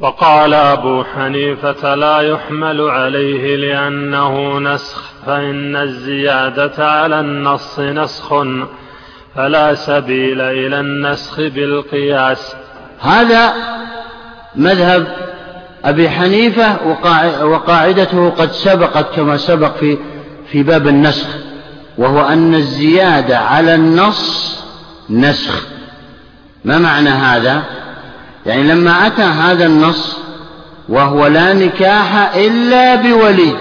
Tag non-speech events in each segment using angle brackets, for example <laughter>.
وقال أبو حنيفة لا يحمل عليه لأنه نسخ فإن الزيادة على النص نسخ فلا سبيل إلى النسخ بالقياس. هذا مذهب أبي حنيفة وقاعدته قد سبقت كما سبق في في باب النسخ وهو أن الزيادة على النص نسخ. ما معنى هذا؟ يعني لما أتى هذا النص وهو لا نكاح إلا بولي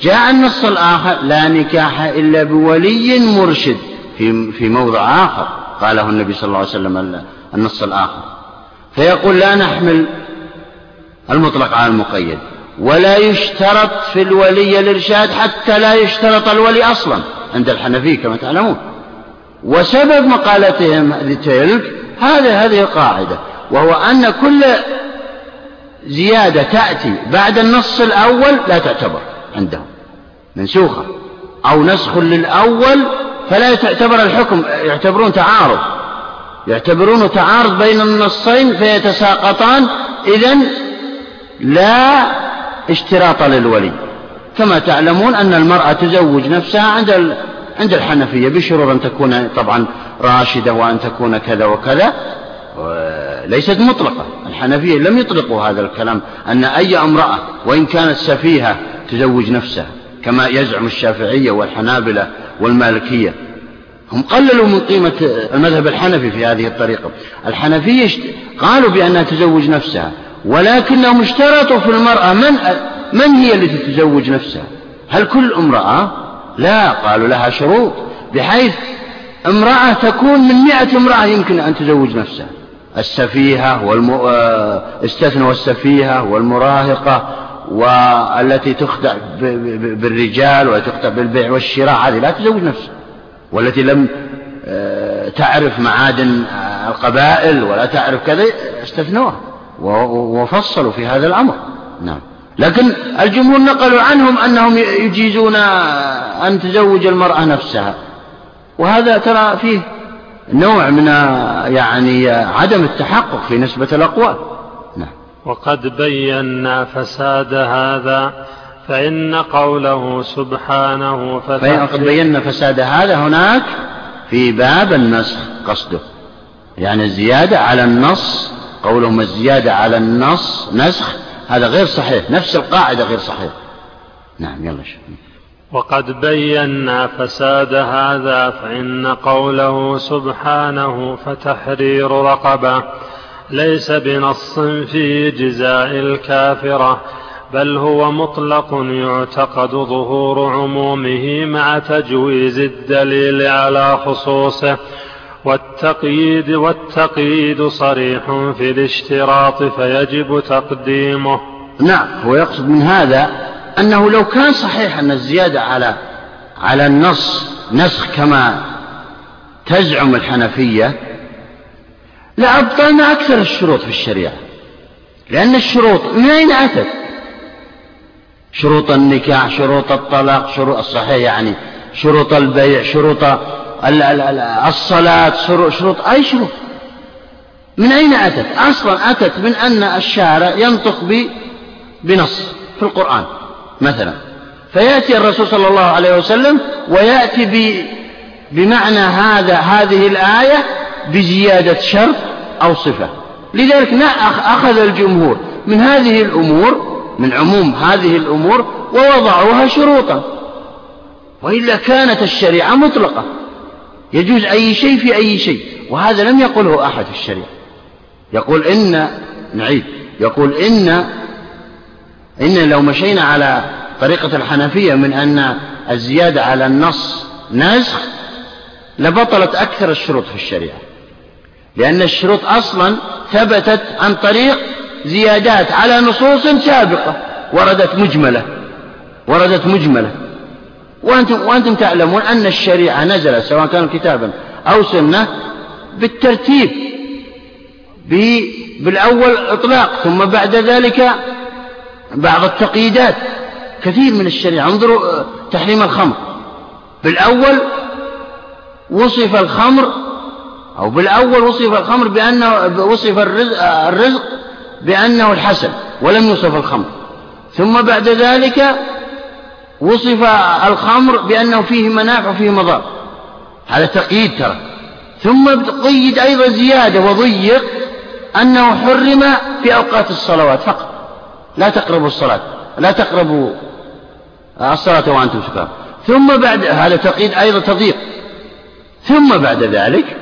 جاء النص الآخر لا نكاح إلا بولي مرشد في في موضع آخر قاله النبي صلى الله عليه وسلم النص الآخر. فيقول لا نحمل المطلق على المقيد ولا يشترط في الولي الإرشاد حتى لا يشترط الولي أصلا عند الحنفية كما تعلمون. وسبب مقالتهم تلك هذه هذه القاعدة وهو أن كل زيادة تأتي بعد النص الأول لا تعتبر عندهم منسوخة. أو نسخ للأول فلا تعتبر الحكم يعتبرون تعارض. يعتبرون تعارض بين النصين فيتساقطان إذا لا اشتراط للولي. كما تعلمون أن المرأة تزوج نفسها عند عند الحنفية بشروط أن تكون طبعا راشدة وأن تكون كذا وكذا. ليست مطلقة. الحنفية لم يطلقوا هذا الكلام أن أي امرأة وإن كانت سفيهة تزوج نفسها كما يزعم الشافعية والحنابلة والمالكية. هم قللوا من قيمة المذهب الحنفي في هذه الطريقة. الحنفية قالوا بأنها تزوج نفسها ولكنهم اشترطوا في المرأة من, من هي التي تزوج نفسها؟ هل كل امرأة؟ لا قالوا لها شروط بحيث امرأة تكون من مئة امرأة يمكن أن تزوج نفسها. السفيهة والم... آه، استثنوا السفيهة والمراهقة والتي تخدع بالرجال وتخدع بالبيع والشراء هذه لا تزوج نفسها والتي لم آه، تعرف معادن القبائل ولا تعرف كذا استثنوها وفصلوا في هذا الأمر. نعم. لكن الجمهور نقلوا عنهم أنهم يجيزون أن تزوج المرأة نفسها. وهذا ترى فيه نوع من يعني عدم التحقق في نسبة الأقوال. نعم. وقد بينا فساد هذا فإن قوله سبحانه فإن قد بينا فساد هذا هناك في باب النسخ قصده. يعني الزيادة على النص قولهم الزيادة على النص نسخ هذا غير صحيح نفس القاعدة غير صحيح. نعم يلا شوف وقد بينا فساد هذا فإن قوله سبحانه فتحرير رقبة ليس بنص في جزاء الكافرة بل هو مطلق يعتقد ظهور عمومه مع تجويز الدليل على خصوصه. والتقييد والتقييد صريح في الاشتراط فيجب تقديمه. نعم هو يقصد من هذا أنه لو كان صحيح أن الزيادة على على النص نسخ كما تزعم الحنفية لأبطلنا أكثر الشروط في الشريعة. لأن الشروط من أين أتت؟ شروط النكاح شروط الطلاق شروط الصحيح يعني شروط البيع شروط الصلاة شروط أي شروط. من أين أتت؟ أصلا أتت من أن الشارع ينطق بنص في القرآن. مثلا. فيأتي الرسول صلى الله عليه وسلم ويأتي ب بمعنى هذا هذه الآية بزيادة شرط أو صفة. لذلك أخذ الجمهور من هذه الأمور من عموم هذه الأمور ووضعوها شروطا. وإلا كانت الشريعة مطلقة. يجوز أي شيء في أي شيء. وهذا لم يقله أحد في الشريعة. يقول إن نعيد. يقول إن إن لو مشينا على طريقة الحنفية من أن الزيادة على النص نسخ لبطلت أكثر الشروط في الشريعة. لأن الشروط أصلا ثبتت عن طريق زيادات على نصوص سابقة وردت مجملة وردت مجملة. وأنتم, وأنتم تعلمون أن الشريعة نزلت سواء كان كتابا أو سنة بالترتيب بالأول إطلاق ثم بعد ذلك بعض التقييدات كثير من الشريعة. انظروا آه، تحريم الخمر. بالأول وصف الخمر أو بالأول وصف الخمر بأنه وصف الرزق, الرزق بأنه الحسن ولم يوصف الخمر. ثم بعد ذلك وصف الخمر بأنه فيه منافع وفيه مضار. هذا تقييد ترى. ثم قيد أيضا زيادة وضيق أنه حرم في أوقات الصلوات فقط. لا تقربوا الصلاة لا تقربوا الصلاة وأنتم سكارى. ثم بعد هذا تقييد أيضا تضييق. ثم بعد ذلك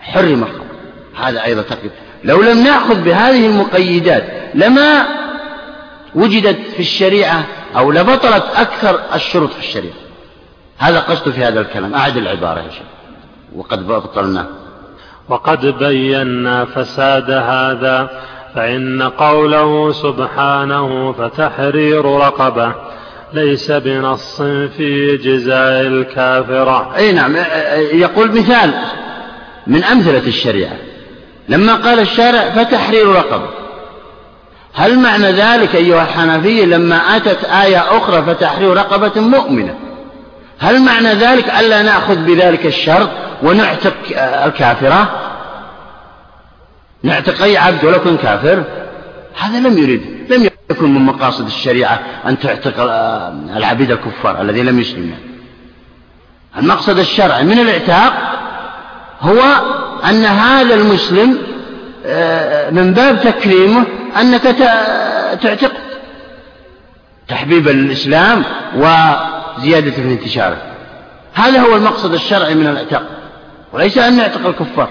حرم الخمر هذا أيضا تقييد. لو لم نأخذ بهذه المقيدات لما وجدت في الشريعة أو لبطلت أكثر الشروط في الشريعة. هذا قصد في هذا الكلام. أعد العبارة يا شيخ. وقد بطلناه وقد بينا فساد هذا فإن قوله سبحانه فتحرير رقبة ليس بنص في جزاء الكافرة. أي نعم يقول مثال من أمثلة الشريعة. لما قال الشارع فتحرير رقبة هل معنى ذلك أيها الحنفية لما أتت آية أخرى فتحرير رقبة مؤمنة؟ هل معنى ذلك ألا نأخذ بذلك الشرط ونعتق الكافرة؟ نعتق أي عبد ولو كان كافر. هذا لم يريد لم يكن من مقاصد الشريعة أن تعتق العبيد الكفار الذين لم يسلموا. المقصد الشرعي من الإعتاق هو أن هذا المسلم آه، من باب تكريمه أنك تعتق تحبيبا للإسلام وزيادة في انتشاره. هذا هو المقصد الشرعي من الإعتاق وليس أن يعتق الكفار.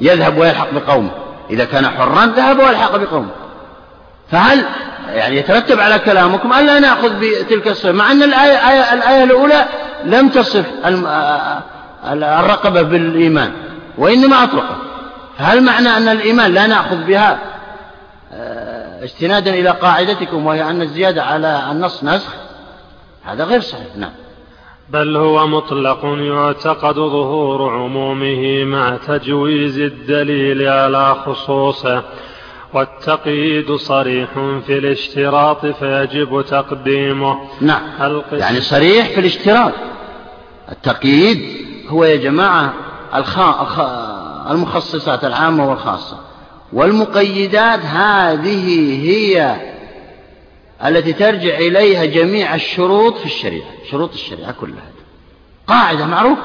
يذهب ويلحق بقومه. إذا كان حرا ذهب ويلحق بقومه فهل يعني يترتب على كلامكم ألا نأخذ بتلك الصفة؟ مع أن الآية, الآية, الآية الأولى لم تصف الرقبة بالإيمان وإنما أطلقت فهل معنى أن الإيمان لا نأخذ بها؟ آه، استنادا إلى قاعدتكم وهي أن الزيادة على النص نسخ؟ هذا غير صحيح نعم. بل هو مطلق يعتقد ظهور عمومه مع تجويز الدليل على خصوصه والتقييد صريح في الاشتراط فيجب تقديمه. نعم. يعني صريح في الاشتراط. التقييد هو يا جماعة المخصصات العامة والخاصة والمقيدات هذه هي التي ترجع إليها جميع الشروط في الشريعة شروط الشريعة كلها. قاعدة معروفة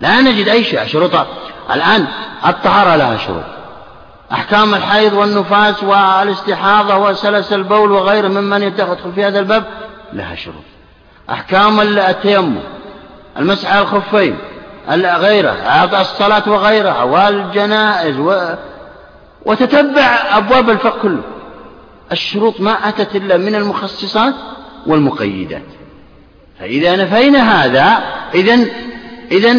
لا نجد أي شيء شروط الآن الطهارة لها شروط. أحكام الحيض والنفاس والاستحاضة وسلس البول وغيره ممن يدخل في هذا الباب لها شروط. أحكام التيمم المسح على الخفين غيره الصلاة وغيرها والجنائز و... وتتبع أبواب الفقه كله. الشروط ما أتت إلا من المخصصات والمقيدات. فإذا نفينا هذا إذا إذا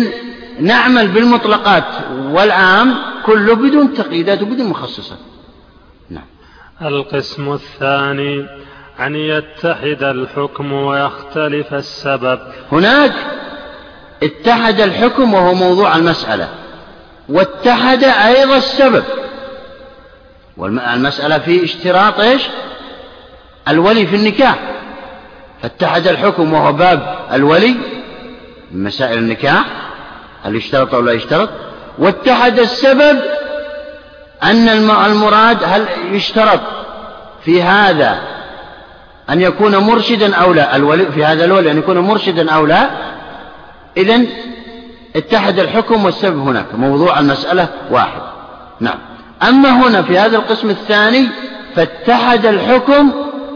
نعمل بالمطلقات والعام كله بدون تقييدات وبدون مخصصات. نعم. القسم الثاني أن يتحد الحكم ويختلف السبب. هناك اتحد الحكم وهو موضوع المسألة واتحد أيضا السبب. والمسألة في اشتراط إيش؟ الولي في النكاح. فاتحد الحكم وهو باب الولي من مسائل النكاح هل يشترط أو لا يشترط واتحد السبب أن المراد هل يشترط في هذا أن يكون مرشدا أو لا الولي في هذا الولي أن يكون مرشدا أو لا. إذن اتحد الحكم والسبب هناك موضوع المسألة واحد. نعم. أما هنا في هذا القسم الثاني فاتحد الحكم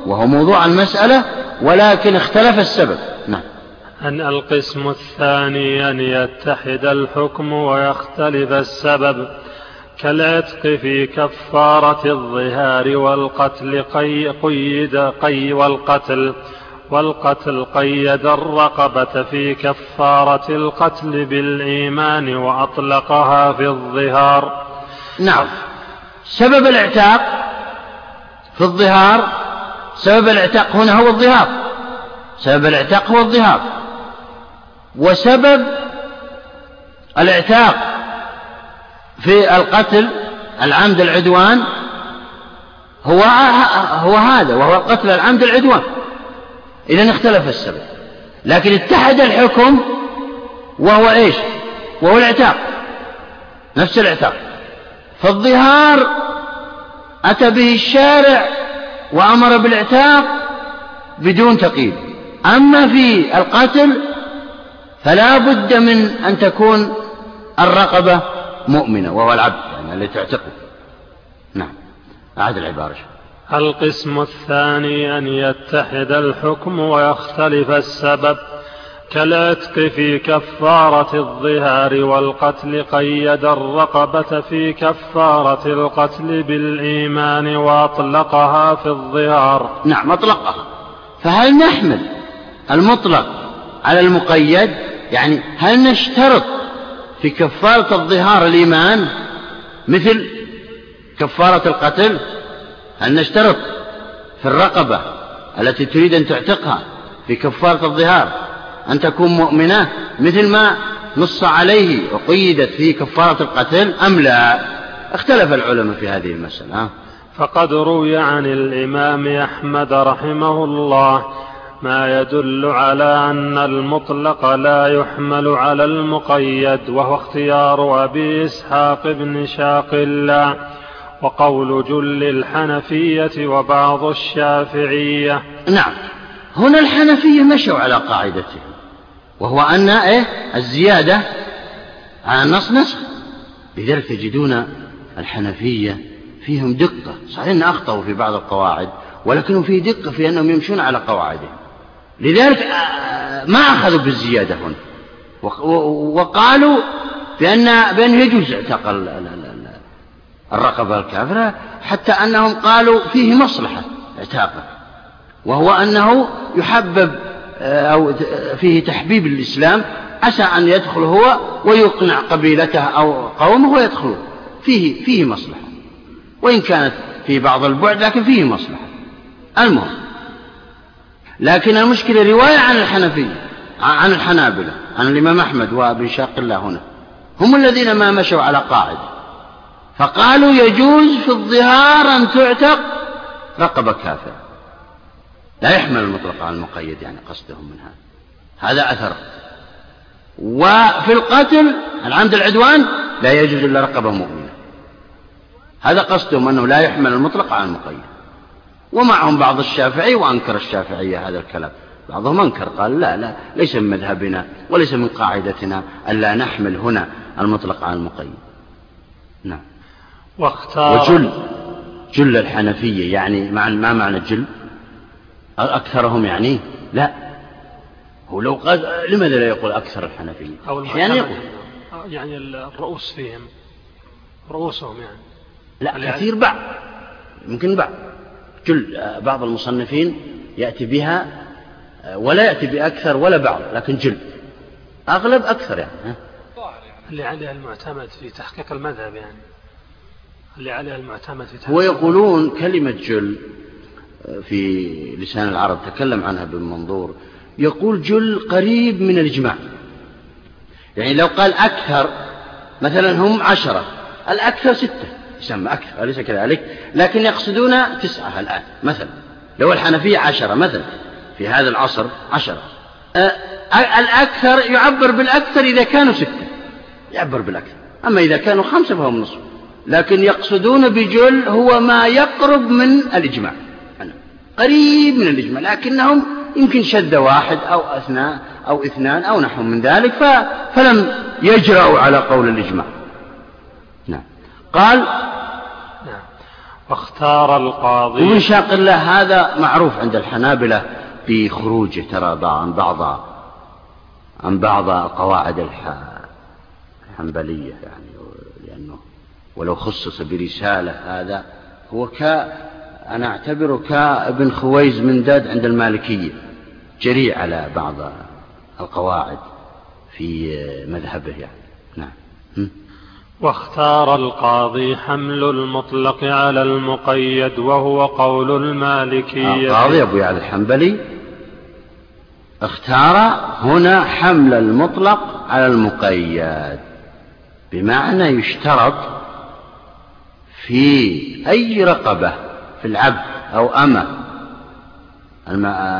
وهو موضوع المسألة ولكن اختلف السبب. نعم. أن القسم الثاني أن يتحد الحكم ويختلف السبب. كالعتق في كفارة الظهار والقتل قي قيد قي والقتل والقتل قيد الرقبة في كفارة القتل بالإيمان وأطلقها في الظهار. نعم. سبب الاعتاق في الظهار سبب الاعتاق هنا هو الظهار سبب الاعتاق هو الظهار. وسبب الاعتاق في القتل العمد العدوان هو هو هذا وهو قتل العمد العدوان. إذا اختلف السبب. لكن اتحد الحكم وهو إيش؟ وهو الاعتاق. نفس الاعتاق. فالظهار أتى به الشارع وأمر بالإعتاق بدون تقييد. أما في القتل فلا بد من أن تكون الرقبة مؤمنة وهو العبد يعني الذي تعتقه. نعم. أعد العبارة القسم الثاني أن يتحد الحكم ويختلف السبب. كالعتق في كفارة الظهار والقتل قيد الرقبة في كفارة القتل بالإيمان وأطلقها في الظهار. نعم أطلقها. فهل نحمل المطلق على المقيد؟ يعني هل نشترط في كفارة الظهار الإيمان مثل كفارة القتل؟ هل نشترط في الرقبة التي تريد أن تعتقها في كفارة الظهار؟ أن تكون مؤمنة مثل ما نص عليه وقيدت في كفارة القتل أم لا؟ اختلف العلماء في هذه المسألة. فقد روي عن الإمام أحمد رحمه الله ما يدل على أن المطلق لا يحمل على المقيد وهو اختيار أبي إسحاق بن شاق الله وقول جل الحنفية وبعض الشافعية. نعم. هنا الحنفية مشوا على قاعدته وهو أن إيه؟ الزيادة على النص نسخ لذلك تجدون الحنفية فيهم دقة. صحيح أن أخطأوا في بعض القواعد ولكنهم في دقة في أنهم يمشون على قواعدهم لذلك آه، ما أخذوا بالزيادة هنا. وقالوا بأن بأنه يجوز اعتق الرقبة الكافرة حتى أنهم قالوا فيه مصلحة اعتاقه. وهو أنه يحبب أو فيه تحبيب الإسلام عسى أن يدخل هو ويقنع قبيلته أو قومه ويدخلون فيه فيه مصلحة. وإن كانت في بعض البعد لكن فيه مصلحة. المهم لكن المشكلة رواية عن الحنفية عن الحنابلة عن الإمام أحمد وابن شاق الله هنا. هم الذين ما مشوا على قاعدة. فقالوا يجوز في الظهار أن تعتق رقبة كافرة. لا يحمل المطلق على المقيد يعني قصدهم من هذا. هذا أثر. وفي القتل العمد العدوان لا يجوز إلا رقبة مؤمنة. هذا قصدهم أنه لا يحمل المطلق على المقيد. ومعهم بعض الشافعي وأنكر الشافعية هذا الكلام. بعضهم أنكر قال لا لا ليس من مذهبنا وليس من قاعدتنا ألا نحمل هنا المطلق على المقيد. نعم. واختار وجل جل الحنفية يعني مع ما معنى جل؟ أكثرهم يعني؟ لا. هو لو قال لماذا لا يقول أكثر الحنفية؟ يعني يقول. يعني الرؤوس فيهم. رؤوسهم يعني. لا كثير بعض. يمكن بعض. جل بعض المصنفين يأتي بها ولا يأتي بأكثر ولا بعض لكن جل أغلب أكثر يعني اللي عليها المعتمد في تحقيق المذهب يعني. اللي عليها المعتمد في تحقيق ويقولون كلمة جل في لسان العرب تكلم عنها ابن منظور يقول جل قريب من الإجماع. يعني لو قال أكثر مثلا هم عشرة الأكثر ستة يسمى أكثر أليس كذلك؟ لكن يقصدون تسعة الآن مثلا. لو الحنفية عشرة مثلا. في هذا العصر عشرة. أه الأكثر يعبر بالأكثر إذا كانوا ستة. يعبر بالأكثر. أما إذا كانوا خمسة فهم نصف لكن يقصدون بجل هو ما يقرب من الإجماع. قريب من الإجماع لكنهم يمكن شذ واحد أو أثناء أو إثنان أو نحو من ذلك فلم يجرأوا على قول الإجماع نعم. قال نعم واختار القاضي. ومن شاق الله هذا معروف عند الحنابلة بخروجه ترى عن بعض عن بعض قواعد الحنبلية يعني لأنه ولو خصص برسالة هذا هو ك أنا أعتبره كابن خويز من داد عند المالكية جريء على بعض القواعد في مذهبه يعني. نعم. واختار القاضي حمل المطلق على المقيد وهو قول المالكية. القاضي أبو يعلى الحنبلي اختار هنا حمل المطلق على المقيد بمعنى يشترط في أي رقبة في العبد أو أمة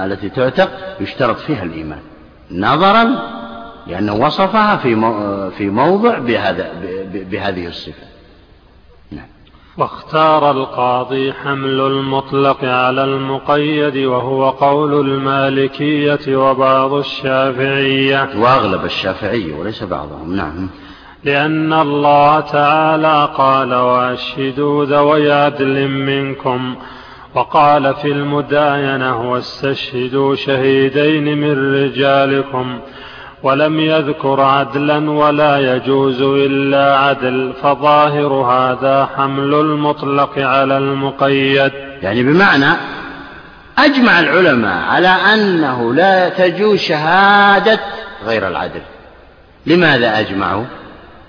التي تعتق يشترط فيها الإيمان. نظرا لأنه وصفها في في موضع بهذا بهذه الصفة. نعم. واختار القاضي حمل المطلق على المقيد وهو قول المالكية وبعض الشافعية. وأغلب الشافعية وليس بعضهم. نعم. لأن الله تعالى قال وأشهدوا ذوي عدل منكم وقال في المداينة واستشهدوا شهيدين من رجالكم ولم يذكر عدلا ولا يجوز إلا عدل فظاهر هذا حمل المطلق على المقيد. يعني بمعنى أجمع العلماء على أنه لا تجوز شهادة غير العدل. لماذا أجمعوا؟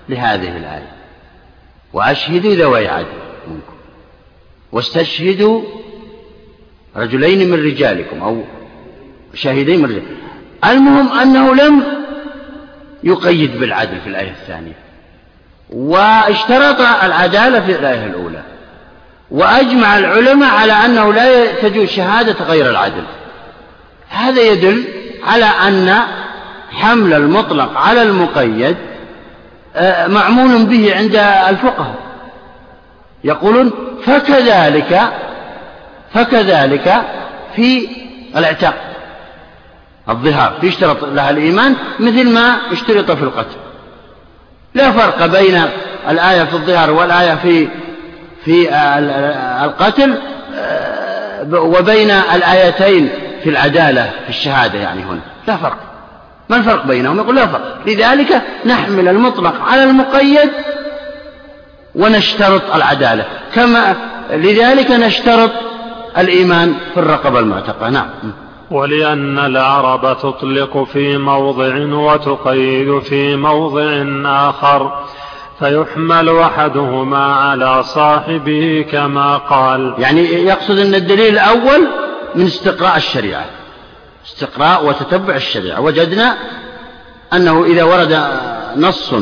لهذه الآية. وأشهدوا ذوي عدل منكم. واستشهدوا رجلين من رجالكم أو شاهدين من رجالكم المهم أنه لم يقيد بالعدل في الآية الثانية. واشترط العدالة في الآية الأولى. وأجمع العلماء على أنه لا تجوز شهادة غير العدل. هذا يدل على أن حمل المطلق على المقيد معمول به عند الفقهاء. يقولون فكذلك فكذلك في الاعتاق الظهار. يشترط لها الإيمان مثل ما اشترط في القتل. لا فرق بين الآية في الظهار والآية في في القتل آه، وبين الآيتين في العدالة في الشهادة يعني هنا. لا فرق. ما الفرق بينهم؟ يقول لا فرق. لذلك نحمل المطلق على المقيد ونشترط العدالة. كما لذلك نشترط الإيمان في الرقبة المعتقة. نعم. ولأن العرب تطلق في موضع وتقيد في موضع آخر فيحمل أحدهما على صاحبه كما قال. يعني يقصد أن الدليل الأول من استقراء الشريعة. استقراء وتتبع الشريعة. وجدنا أنه إذا ورد نص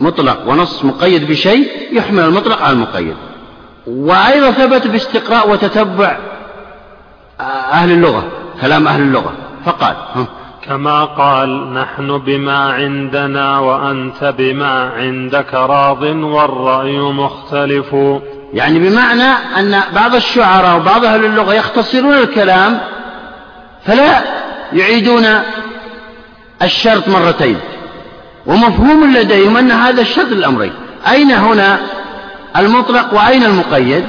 مطلق ونص مقيد بشيء يحمل المطلق على المقيد. وأيضا ثبت باستقراء وتتبع أهل اللغة كلام أهل اللغة. فقال كما قال نحن بما عندنا وأنت بما عندك راض والرأي مختلف. يعني بمعنى أن بعض الشعراء وبعض أهل اللغة يختصرون الكلام فلا يعيدون الشرط مرتين. ومفهوم لديهم أن هذا الشرط للأمرين. أين هنا المطلق وأين المقيد؟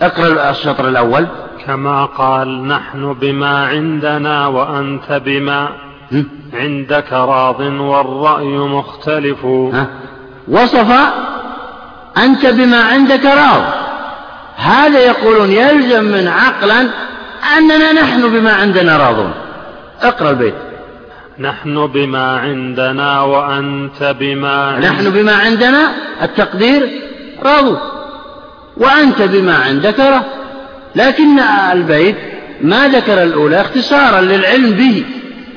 اقرأ الشطر الأول. كما قال نحن بما عندنا وأنت بما عندك راض والرأي مختلف. وصف أنت بما عندك راض. هذا يقولون يلزم من عقلا أننا نحن بما عندنا راضون. اقرأ البيت. نحن بما عندنا وأنت بما نحن بما عندنا التقدير راضون. وأنت بما عندك راض لكن البيت ما ذكر الأولى اختصارا للعلم به.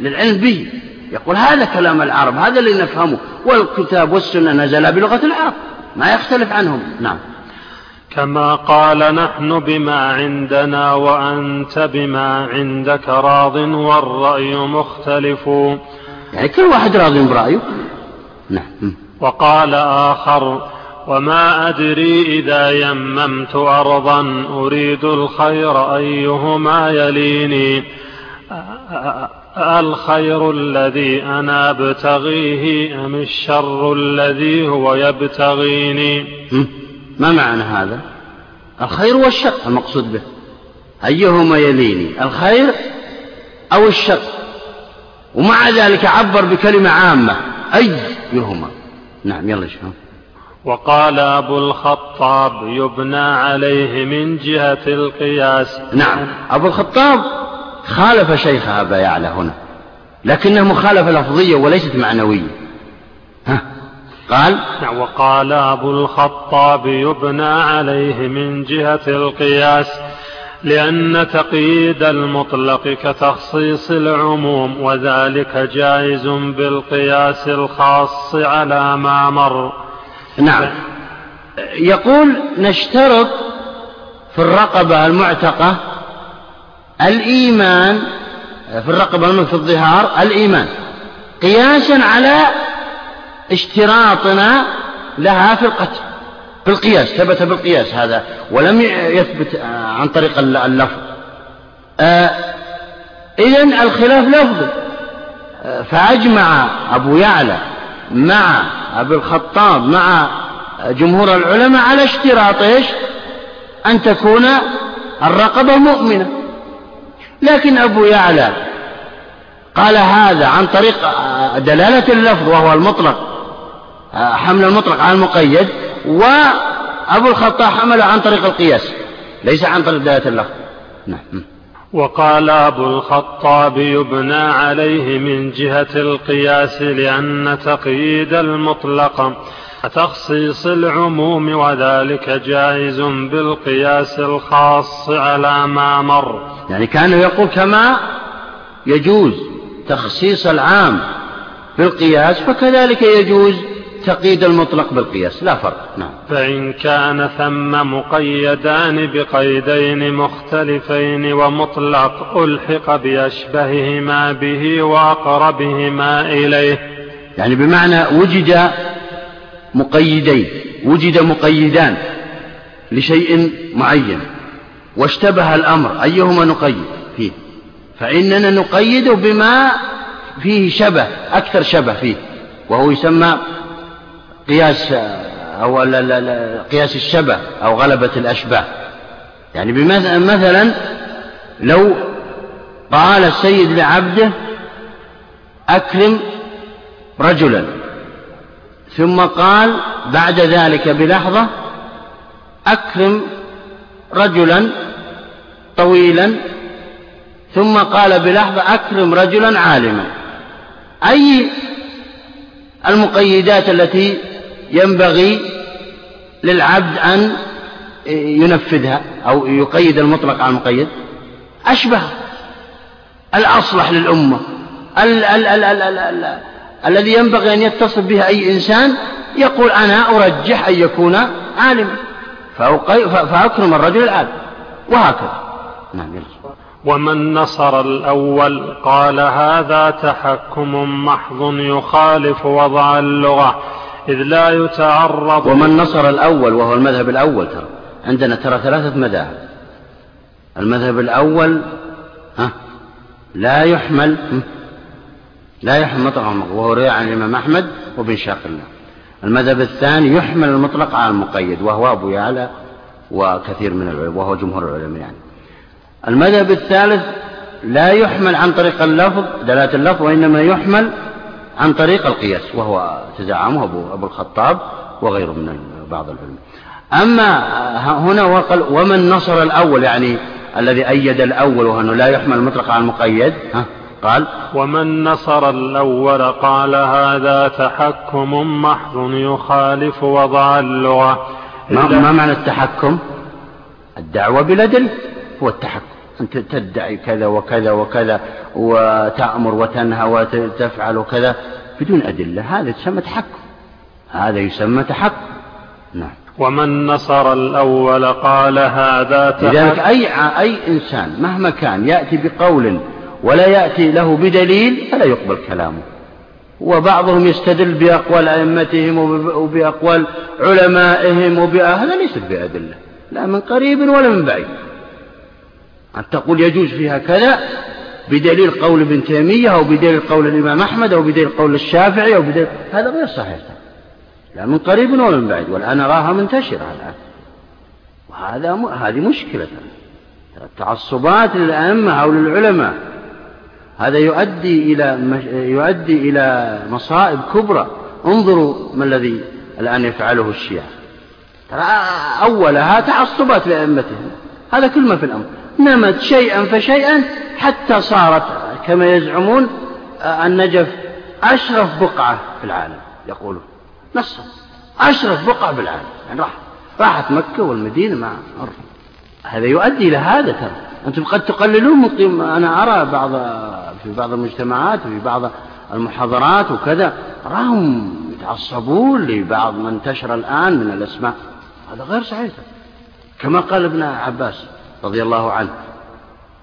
للعلم به. يقول هذا كلام العرب هذا اللي نفهمه. والكتاب والسنة نزل بلغة العرب. ما يختلف عنهم. نعم. كما قال نحن بما عندنا وأنت بما عندك راض والرأي مختلف. يعني كل واحد راض برأيه. نعم. وقال آخر وما أدري إذا يممت أرضا أريد الخير أيهما يليني. الخير الذي أنا أبتغيه أم الشر الذي هو يبتغيني ما معنى هذا؟ الخير والشر المقصود به. أيهما يليني الخير أو الشر؟ ومع ذلك عبر بكلمة عامة أيهما؟ نعم يلا شوف وقال أبو الخطاب يبنى عليه من جهة القياس. نعم أبو الخطاب خالف شيخ أبا يعلى هنا لكنه مخالفة لفظية وليست معنوية. قال نعم وقال أبو الخطاب يبنى عليه من جهة القياس لأن تقييد المطلق كتخصيص العموم وذلك جائز بالقياس الخاص على ما مر. نعم. يقول نشترط في الرقبة المعتقة الإيمان في الرقبة في الظهار الإيمان قياسا على اشتراطنا لها في القتل. بالقياس ثبت بالقياس هذا ولم يثبت عن طريق اللفظ. آه إذن الخلاف لفظي آه فأجمع أبو يعلى مع أبي الخطاب مع جمهور العلماء على اشتراط إيش؟ أن تكون الرقبة مؤمنة. لكن أبو يعلى قال هذا عن طريق دلالة اللفظ وهو المطلق. حمل المطلق على المقيد وأبو الخطاب حمل عن طريق القياس ليس عن طريق دلالة اللفظ. نعم. وقال أبو الخطاب يبنى عليه من جهة القياس لأن تقييد المطلق تخصيص العموم وذلك جائز بالقياس الخاص على ما مر. يعني كان يقول كما يجوز تخصيص العام بالقياس فكذلك يجوز تقييد المطلق بالقياس لا فرق. نعم. فإن كان ثم مقيدان بقيدين مختلفين ومطلق ألحق بأشبههما به وأقربهما إليه. يعني بمعنى وجد مقيدين وجد مقيدان لشيء معين واشتبه الأمر أيهما نقيد فيه؟ فإننا نقيد بما فيه شبه أكثر شبه فيه وهو يسمى قياس أو لا لا لا قياس الشبه أو غلبة الأشباه. يعني مثلا لو قال السيد لعبده أكرم رجلا ثم قال بعد ذلك بلحظة أكرم رجلا طويلا ثم قال بلحظة أكرم رجلا عالما. أي المقيدات التي ينبغي للعبد أن ينفذها أو يقيد المطلق على المقيد. أشبه الأصلح للأمة. ال ال ال ال ال ال الذي ينبغي أن يتصف به أي إنسان يقول أنا أرجح أن يكون عالما. فأكرم الرجل العالم. وهكذا. نعم ومن نصر الأول قال هذا تحكم محض يخالف وضع اللغة. إذ لا يتعرض ومن نصر الأول وهو المذهب الأول ترى. عندنا ترى ثلاثة مذاهب. المذهب الأول ها لا يحمل لا يحمل مطلق وهو رواية عن الإمام أحمد وبن شاق الله. المذهب الثاني يحمل المطلق على المقيد وهو أبو يعلى وكثير من العلماء وهو جمهور العلماء يعني. المذهب الثالث لا يحمل عن طريق اللفظ دلالة اللفظ وإنما يحمل عن طريق القياس وهو تزعمه أبو, أبو الخطاب وغيره من بعض العلماء. أما هنا وقال ومن نصر الأول يعني الذي أيد الأول وأنه لا يحمل مطلق على المقيد ها؟ قال ومن نصر الأول قال هذا تحكم محض يخالف وضع اللغة. ما, ما معنى التحكم؟ الدعوة بلا دليل هو التحكم. أنت تدعي كذا وكذا وكذا وتأمر وتنهى وتفعل وكذا بدون أدلة. هذا يسمى تحكم. هذا يسمى تحكم. نعم. ومن نصر الأول قال هذا تحكم. لذلك أي, أي إنسان مهما كان يأتي بقول ولا يأتي له بدليل فلا يقبل كلامه. وبعضهم يستدل بأقوال أئمتهم وبأقوال علمائهم وبأهل ليست بأدلة. لا من قريب ولا من بعيد. أن تقول يجوز فيها كذا بدليل قول ابن تيمية أو بدليل قول الإمام أحمد أو بدليل قول الشافعي أو بدليل هذا غير صحيح. لا من قريب ولا من بعيد والآن أراها منتشرة الآن. وهذا م... هذه مشكلة. التعصبات للأئمة أو للعلماء. هذا يؤدي إلى. يؤدي إلى مصائب كبرى. انظروا ما الذي الآن يفعله الشيعة. ترى أولها تعصبات لأئمتهم. هذا كل ما في الأمر. نمت شيئا فشيئا حتى صارت كما يزعمون النجف أشرف بقعة في العالم يقولون نصا أشرف بقعة في العالم يعني راح راحت مكة والمدينة مع هذا يؤدي إلى هذا ترى. أنتم قد تقللون من قيمة أنا أرى بعض في بعض المجتمعات وفي بعض المحاضرات وكذا أراهم يتعصبون لبعض ما انتشر الآن من الأسماء. هذا غير صحيح كما قال ابن عباس رضي الله عنه.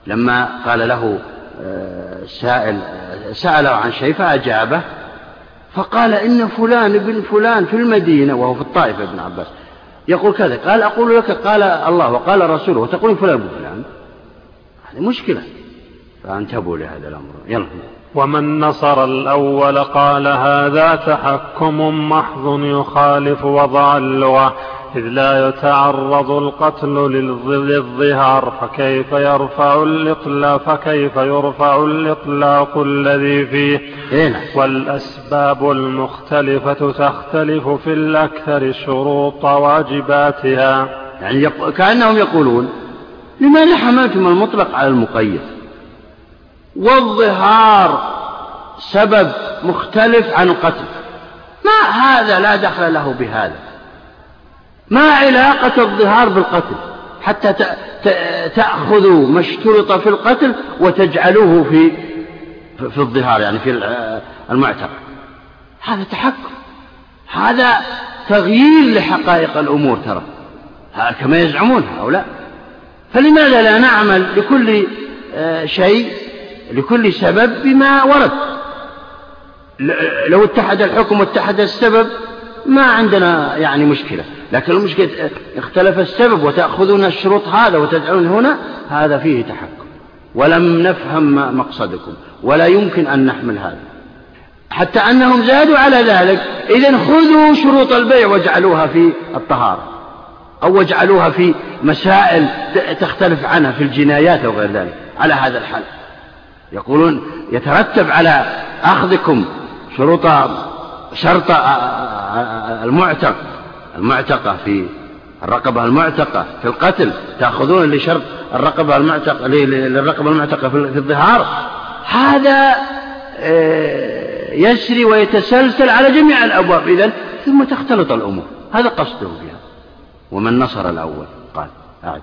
لما قال له آه، سائل سأله عن شيء فأجابه فقال إن فلان ابن فلان في المدينة وهو في الطائف ابن عباس. يقول كذا قال أقول لك قال الله وقال رسوله وتقول فلان وفلان هذه مشكلة. فانتبهوا لهذا الأمر. يلا. ومن نصر الأول قال هذا تحكم محض يخالف وضع اللغة. إذ لا يتعرض القتل للظهار فكيف يرفع الإطلاق فكيف يرفع الإطلاق الذي فيه؟ إيه. والأسباب المختلفة تختلف في الأكثر شروط واجباتها. يعني كأنهم يقولون لماذا حملتم المطلق على المقيد. والظهار سبب مختلف عن القتل. ما هذا لا دخل له بهذا. ما علاقة الظهار بالقتل حتى تأخذوا ما اشترط في القتل وتجعلوه في في الظهار يعني في المعتق. هذا تحكم هذا تغيير لحقائق الأمور ترى. كما يزعمون هؤلاء. فلماذا لا نعمل لكل آه، شيء لكل سبب بما ورد؟ لو اتحد الحكم واتحد السبب ما عندنا يعني مشكلة. لكن المشكلة اختلف السبب وتأخذون الشروط هذا وتدعون هنا هذا فيه تحكم. ولم نفهم مقصدكم ولا يمكن أن نحمل هذا. حتى أنهم زادوا على ذلك إذا خذوا شروط البيع واجعلوها في الطهارة أو واجعلوها في مسائل تختلف عنها في الجنايات أو غير ذلك على هذا الحال. يقولون يترتب على أخذكم شروط شرط المعتق. المعتقة في الرقبة المعتقة في القتل تأخذون لشرط الرقبة المعتقة للرقبة المعتقة في الظهار. هذا آه، يسري ويتسلسل على جميع الأبواب. إذن ثم تختلط الأمور. هذا قصده فيها. ومن نصر الأول؟ قال. أعد.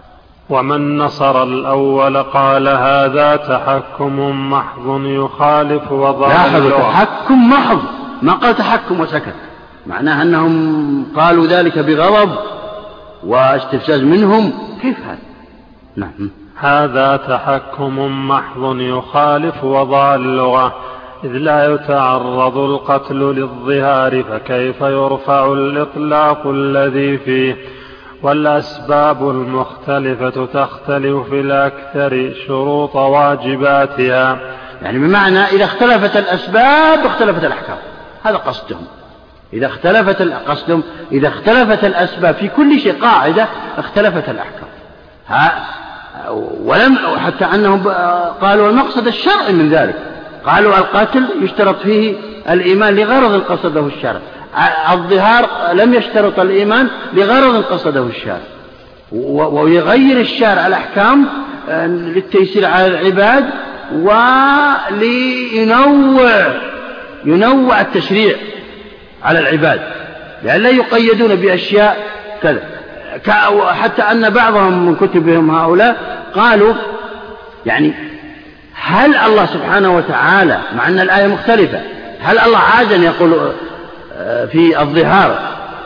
ومن نصر الأول قال هذا تحكم محض يخالف وضع لاحظوا تحكم محض. ما قال تحكم وسكت. معناه أنهم قالوا ذلك بغضب واستفزاز منهم. كيف هذا؟ نعم. هذا تحكم محض يخالف وضع اللغة إذ لا يتعرض القتل للظهار فكيف يرفع الإطلاق الذي فيه؟ والأسباب المختلفة تختلف في الأكثر شروط واجباتها. يعني بمعنى إذا اختلفت الأسباب اختلفت الأحكام. هذا قصدهم. إذا اختلفت قصدهم إذا اختلفت الأسباب في كل شيء قاعدة اختلفت الأحكام. ها؟ ولم حتى أنهم قالوا المقصد الشرعي من ذلك. قالوا القتل يشترط فيه الإيمان لغرض قصده الشرع. الظهار لم يشترط الإيمان لغرض قصده الشارع ويغير الشارع الأحكام آه، للتيسير على العباد ولينوع ينوع التشريع على العباد لأن لا يقيدون بأشياء كذا. حتى أن بعضهم من كتبهم هؤلاء قالوا يعني هل الله سبحانه وتعالى مع أن الآية مختلفة هل الله أن يقول في الظهار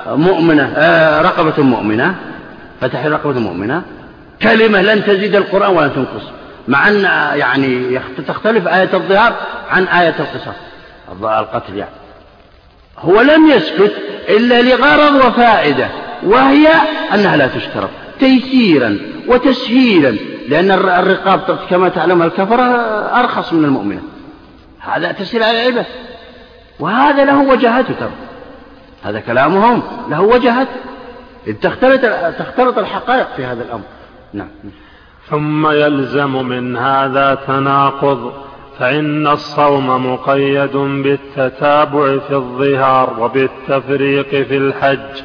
مؤمنة آه، رقبة مؤمنة؟ فتح رقبة مؤمنة؟ كلمة لن تزيد القرآن ولا تنقص مع أن يعني تختلف آية الظهار عن آية القصاص. القتل يعني. هو لم يسكت إلا لغرض وفائدة وهي أنها لا تشترط. تيسيرا وتسهيلا لأن الرقاب كما تعلم الكفرة أرخص من المؤمنة. هذا تسهيل على العباد وهذا له وجهته ترى. هذا كلامهم له وجهته إذ تختلط, تختلط الحقائق في هذا الأمر. نعم. ثم يلزم من هذا تناقض. فإن الصوم مقيد بالتتابع في الظهار وبالتفريق في الحج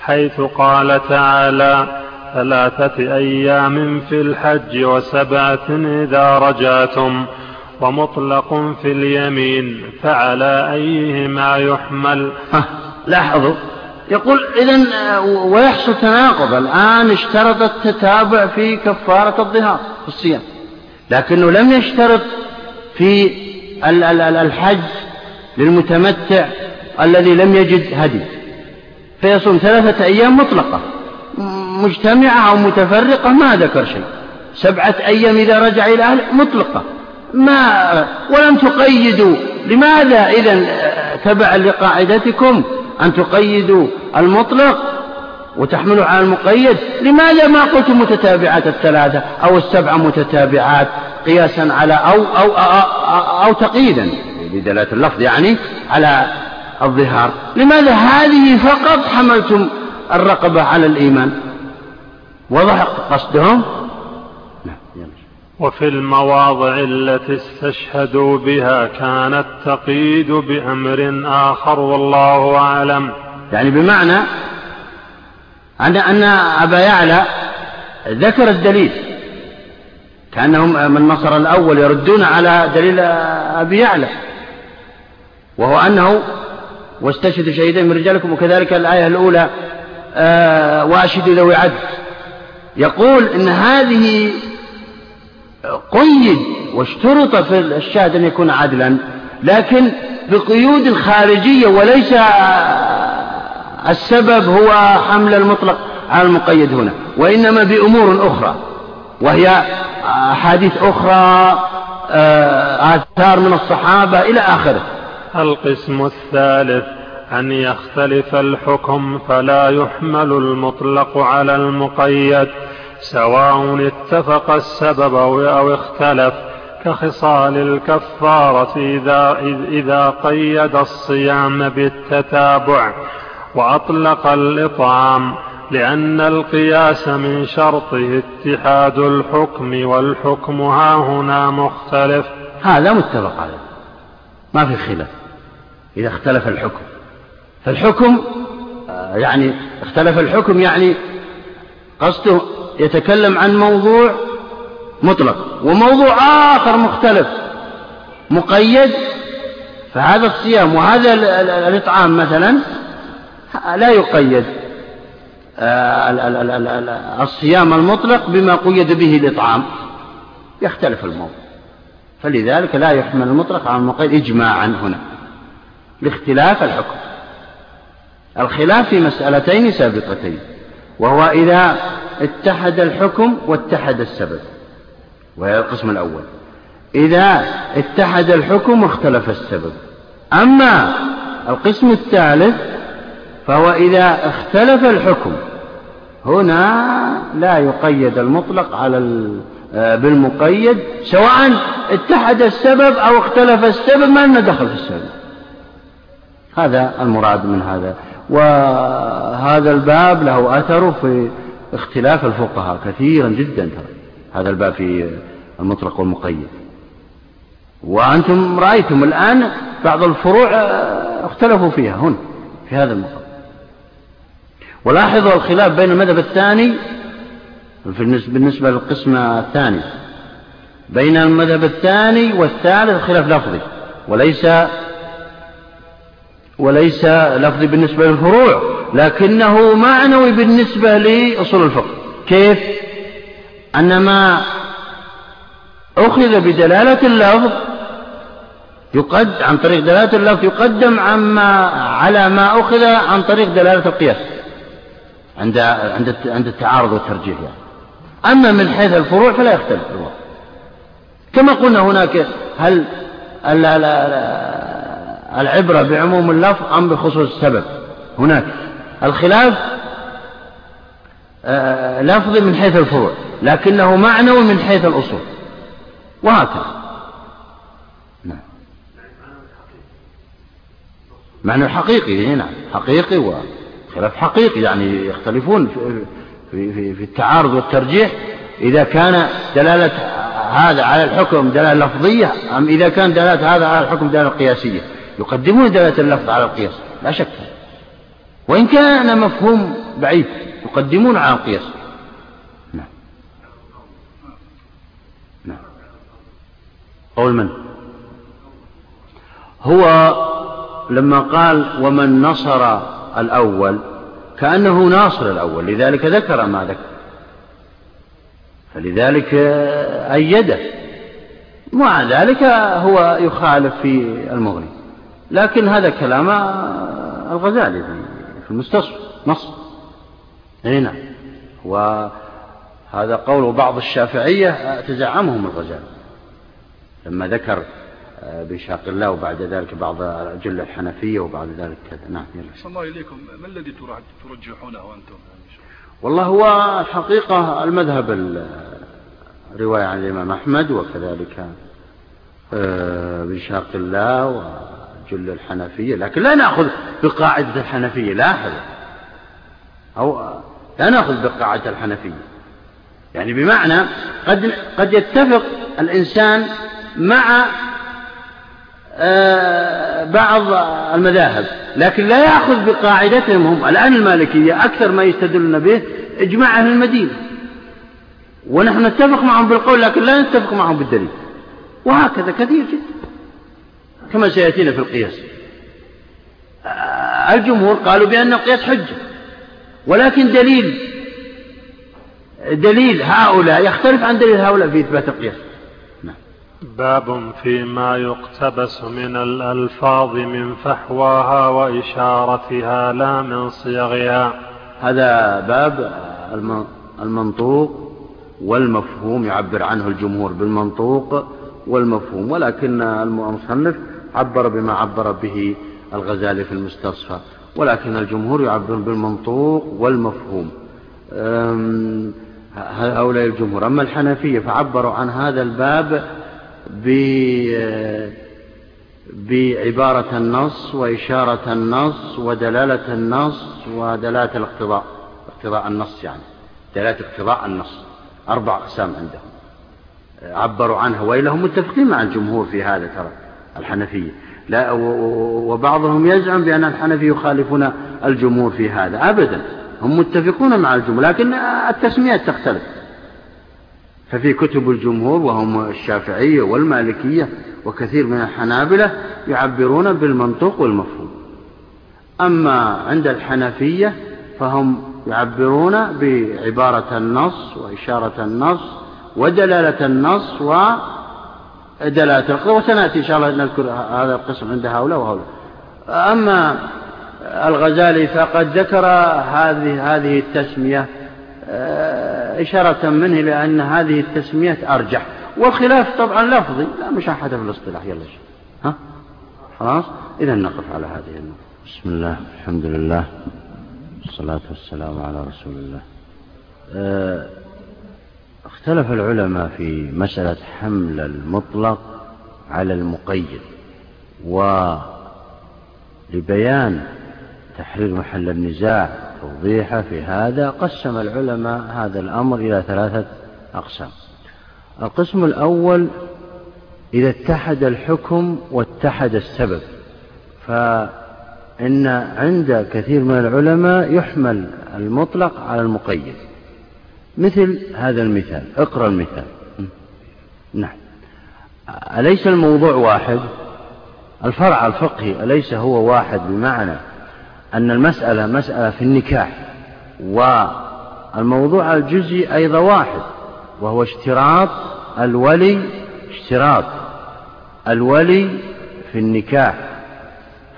حيث قال تعالى ثلاثة أيام في الحج وسبعة إذا رجعتم ومطلق في اليمين فعلى أيهما يحمل. لاحظوا يقول إذا ويحصل تناقض. الآن اشترط التتابع في كفارة الظهار في الصيام. لكنه لم يشترط في الحج للمتمتع الذي لم يجد هدي. فيصوم ثلاثة أيام مطلقة. مجتمعة أو متفرقة ما ذكر شيء. سبعة أيام إذا رجع إلى أهله مطلقة. ما ولم تقيدوا. لماذا إذا تبعا لقاعدتكم أن تقيدوا المطلق وتحمله على المقيد لماذا ما قلت متتابعات الثلاثة أو السبعة متتابعات قياسا على أو أو أو, أو, أو تقييدا؟ بدلالة اللفظ يعني على الظهار. لماذا هذه فقط حملتم الرقبة على الإيمان؟ وضح قصدهم. نعم، وفي المواضع التي استشهدوا بها كان التقييد بأمر آخر والله أعلم. يعني بمعنى أن أن أبا يعلى ذكر الدليل كأنهم من نصر الأول يردون على دليل أبي يعلى وهو أنه واستشهدوا شهيدين من رجالكم وكذلك الآية الأولى آه وأشهدوا ذوي عدل. يقول إن هذه قيد واشترط في الشاهد أن يكون عدلا لكن بقيود خارجية وليس السبب هو حمل المطلق على المقيد هنا وإنما بأمور أخرى وهي أحاديث أخرى آه، آثار من الصحابة إلى آخره. القسم الثالث أن يختلف الحكم فلا يحمل المطلق على المقيد سواء اتفق السبب أو اختلف كخصال الكفارة إذا, إذا قيد الصيام بالتتابع. وأطلق الإطعام لأن القياس من شرطه اتحاد الحكم والحكم ها هنا مختلف. هذا متفق عليه. ما في خلاف. إذا اختلف الحكم. فالحكم آه، يعني اختلف الحكم يعني قصده يتكلم عن موضوع مطلق وموضوع آخر مختلف مقيد. فهذا الصيام وهذا الإطعام مثلا لا يقيد آه، الصيام المطلق بما قيد به الإطعام يختلف الموضوع. فلذلك لا يحمل المطلق على المقيد إجماعا هنا. لاختلاف الحكم. الخلاف في مسألتين سابقتين وهو إذا اتحد الحكم واتحد السبب. وهي القسم الأول. إذا اتحد الحكم واختلف السبب. أما القسم الثالث فهو إذا اختلف الحكم. هنا لا يقيد المطلق على آه، بالمقيد سواء اتحد السبب أو اختلف السبب ما لنا دخل في السبب. هذا المراد من هذا. وهذا الباب له أثر في اختلاف الفقهاء كثيرا جدا. ترى هذا الباب في المطلق والمقيد. وأنتم رأيتم الآن بعض الفروع آه، اختلفوا فيها هنا في هذا المقام ولاحظوا الخلاف بين المذهب الثاني بالنسبة للقسم الثاني بين المذهب الثاني والثالث خلاف لفظي وليس وليس لفظي بالنسبة للفروع لكنه معنوي بالنسبة لأصول الفقه. كيف؟ أن ما أخذ بدلالة اللفظ يقد عن طريق دلالة اللفظ يقدم عما على ما أخذ عن طريق دلالة القياس. عند عند عند التعارض والترجيح يعني. أما من حيث الفروع فلا يختلف الوضع. كما قلنا هناك هل العبرة بعموم اللفظ أم بخصوص السبب. هناك الخلاف آه، لفظي من حيث الفروع لكنه معنوي من حيث الأصول. وهكذا. نعم. معنى حقيقي نعم. حقيقي خلاف حقيقي يعني يختلفون في, في, في التعارض والترجيح إذا كان دلالة هذا على الحكم دلالة لفظية أم إذا كان دلالة هذا على الحكم دلالة قياسية. يقدمون دلالة اللفظ على القياس لا شك. وإن كان مفهوم بعيد يقدمون على القياس. نعم. نعم. قول من؟ هو لما قال ومن نصر الأول كأنه ناصر الأول لذلك ذكر ما ذكر. فلذلك أيده. مع ذلك هو يخالف في المغني. لكن هذا كلام الغزالي في المستصف نص. نعم. وهذا قول بعض الشافعية تزعمهم الغزالي. لما ذكر بشاق الله وبعد ذلك بعض جل الحنفية وبعد ذلك كذا. نعم يلا. الله إليكم. ما الذي ترجحونه أنتم والله هو الحقيقة المذهب الرواية عن الإمام أحمد وكذلك آه، بشاق الله وجل الحنفية. لكن لا نأخذ بقاعدة الحنفية لاحظ أو لا نأخذ بقاعدة الحنفية. يعني بمعنى قد قد يتفق الإنسان مع بعض المذاهب. لكن لا يأخذ بقاعدتهم هم. الآن المالكية أكثر ما يستدلون به إجماع أهل المدينة. ونحن نتفق معهم بالقول لكن لا نتفق معهم بالدليل. وهكذا كثير جدا. كما سيأتينا في القياس. آه، الجمهور قالوا بأن القياس حجة. ولكن دليل دليل هؤلاء يختلف عن دليل هؤلاء في إثبات القياس. باب فيما يقتبس من الألفاظ من فحواها وإشارتها لا من صيغها. هذا باب المنطوق والمفهوم يعبر عنه الجمهور بالمنطوق والمفهوم ولكن المصنف عبر بما عبر به الغزالي في المستصفى ولكن الجمهور يعبر بالمنطوق والمفهوم. هؤلاء الجمهور. أما الحنفية فعبروا عن هذا الباب بعبارة النص وإشارة النص ودلالة النص ودلالة الاقتضاء. اقتضاء النص يعني. دلالة اقتضاء النص. أربع أقسام عندهم. عبروا عنها وإلا هم متفقين مع الجمهور في هذا ترى الحنفية. لا وبعضهم يزعم بأن الحنفي يخالفون الجمهور في هذا. أبدا. هم متفقون مع الجمهور لكن التسميات تختلف. ففي كتب الجمهور وهم الشافعية والمالكية وكثير من الحنابلة يعبرون بالمنطوق والمفهوم. أما عند الحنفية فهم يعبرون بعبارة النص وإشارة النص ودلالة النص ودلالة القدر وسنأتي إن شاء الله نذكر هذا القسم عند هؤلاء وهؤلاء. أما الغزالي فقد ذكر هذه هذه التسمية إشارة منه لأن هذه التسمية أرجح. والخلاف طبعا لفظي لا مشاحة في الاصطلاح. يلا ها؟ خلاص؟ إذا نقف على هذه النقطة. بسم الله الحمد لله والصلاة والسلام على رسول الله. آه، اختلف العلماء في مسألة حمل المطلق على المقيد ولبيان تحرير محل النزاع توضيحه في هذا قسم العلماء هذا الأمر إلى ثلاثة أقسام. القسم الأول إذا اتحد الحكم واتحد السبب. فإن عند كثير من العلماء يحمل المطلق على المقيد. مثل هذا المثال اقرأ المثال. نعم. أليس الموضوع واحد؟ الفرع الفقهي أليس هو واحد بمعنى أن المسألة مسألة في النكاح والموضوع الجزئي أيضا واحد وهو اشتراط الولي اشتراط الولي في النكاح.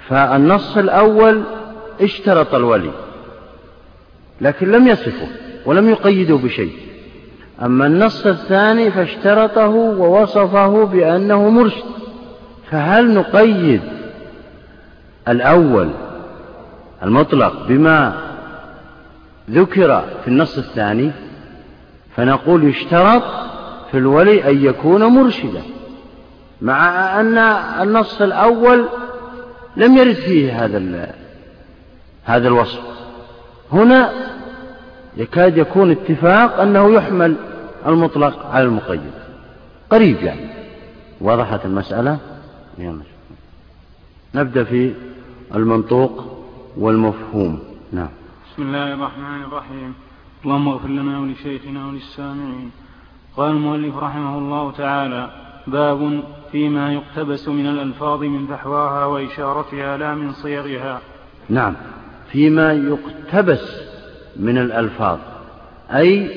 فالنص الأول اشترط الولي لكن لم يصفه ولم يقيده بشيء. أما النص الثاني فاشترطه ووصفه بأنه مرشد. فهل نقيد الأول المطلق بما ذكر في النص الثاني فنقول يشترط في الولي أن يكون مرشدا مع أن النص الأول لم يرد فيه هذا هذا الوصف. هنا يكاد يكون اتفاق أنه يحمل المطلق على المقيد. قريب يعني. وضحت المسألة؟ نبدأ في المنطوق. والمفهوم. نعم. بسم الله الرحمن الرحيم. اللهم اغفر لنا ولشيخنا وللسامعين. قال المؤلف رحمه الله تعالى باب فيما يقتبس من الألفاظ من فحواها وإشارتها لا من صيغها. نعم. فيما يقتبس من الألفاظ. أي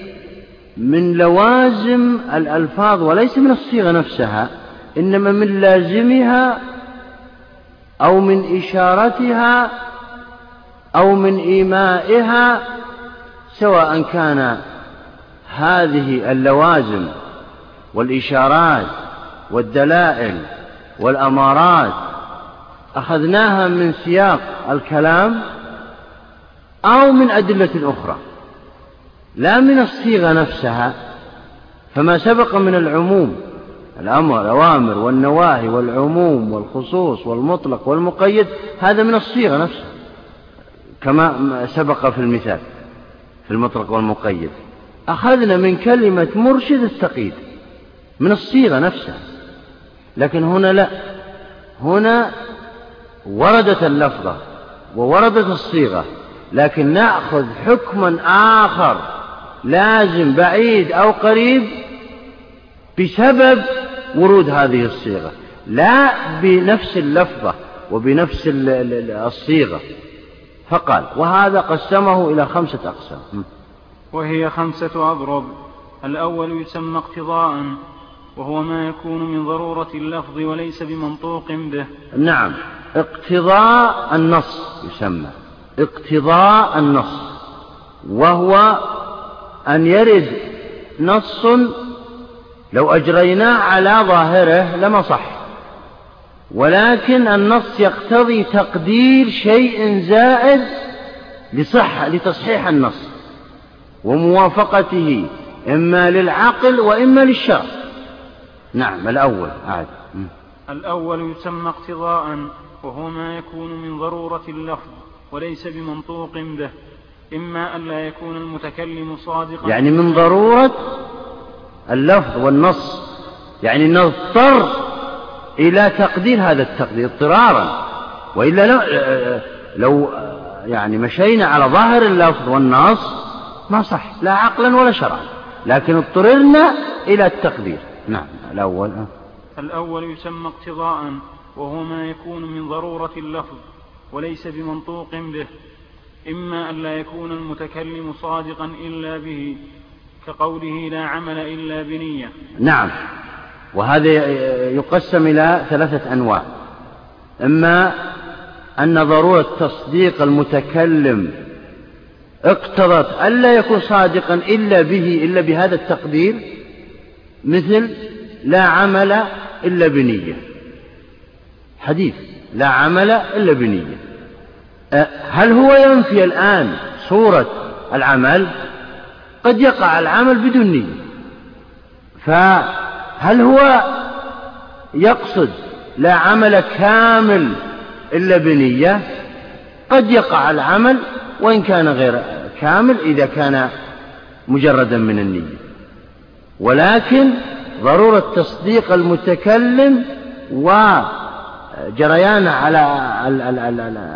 من لوازم الألفاظ وليس من الصيغة نفسها إنما من لازمها أو من إشارتها أو من إيمائها سواء كان هذه اللوازم والإشارات والدلائل والأمارات أخذناها من سياق الكلام أو من أدلة أخرى لا من الصيغة نفسها. فما سبق من العموم الأمر الأوامر والنواهي والعموم والخصوص والمطلق والمقيد هذا من الصيغة نفسها. كما سبق في المثال في المطلق والمقيد. أخذنا من كلمة مرشد التقييد من الصيغة نفسها. لكن هنا لا. هنا وردت اللفظة ووردت الصيغة لكن نأخذ حكما آخر لازم بعيد أو قريب بسبب ورود هذه الصيغة. لا بنفس اللفظة وبنفس الصيغة. فقال وهذا قسمه إلى خمسة أقسام. وهي خمسة أضرب. الأول يسمى اقتضاء وهو ما يكون من ضرورة اللفظ وليس بمنطوق به. نعم. اقتضاء النص يسمى. اقتضاء النص. وهو أن يرد نص لو أجريناه على ظاهره لما صح. ولكن النص يقتضي تقدير شيء زائد لصحة لتصحيح النص وموافقته إما للعقل وإما للشرع. نعم الأول عاد. الأول يسمى اقتضاء وهو ما يكون من ضرورة اللفظ وليس بمنطوق به إما أن لا يكون المتكلم صادقا. يعني من ضرورة اللفظ والنص يعني نضطر إلى تقدير هذا التقدير اضطرارا. وإلا لو, لو يعني مشينا على ظاهر اللفظ والنص ما صح لا عقلا ولا شرعا. لكن اضطررنا إلى التقدير. نعم الأول الأول يسمى اقتضاء وهو ما يكون من ضرورة اللفظ وليس بمنطوق به. إما أن لا يكون المتكلم صادقا إلا به كقوله لا عمل إلا بنية. نعم. وهذا يقسم إلى ثلاثة أنواع. إما أن ضرورة تصديق المتكلم اقتضت ألا يكون صادقا إلا به إلا بهذا التقدير مثل لا عمل إلا بنية. حديث لا عمل إلا بنية. أه، هل هو ينفي الآن صورة العمل؟ قد يقع العمل بدون نية. فهل هو يقصد لا عمل كامل إلا بنية؟ قد يقع العمل وإن كان غير كامل إذا كان مجردا من النية. ولكن ضرورة تصديق المتكلم وجريانه على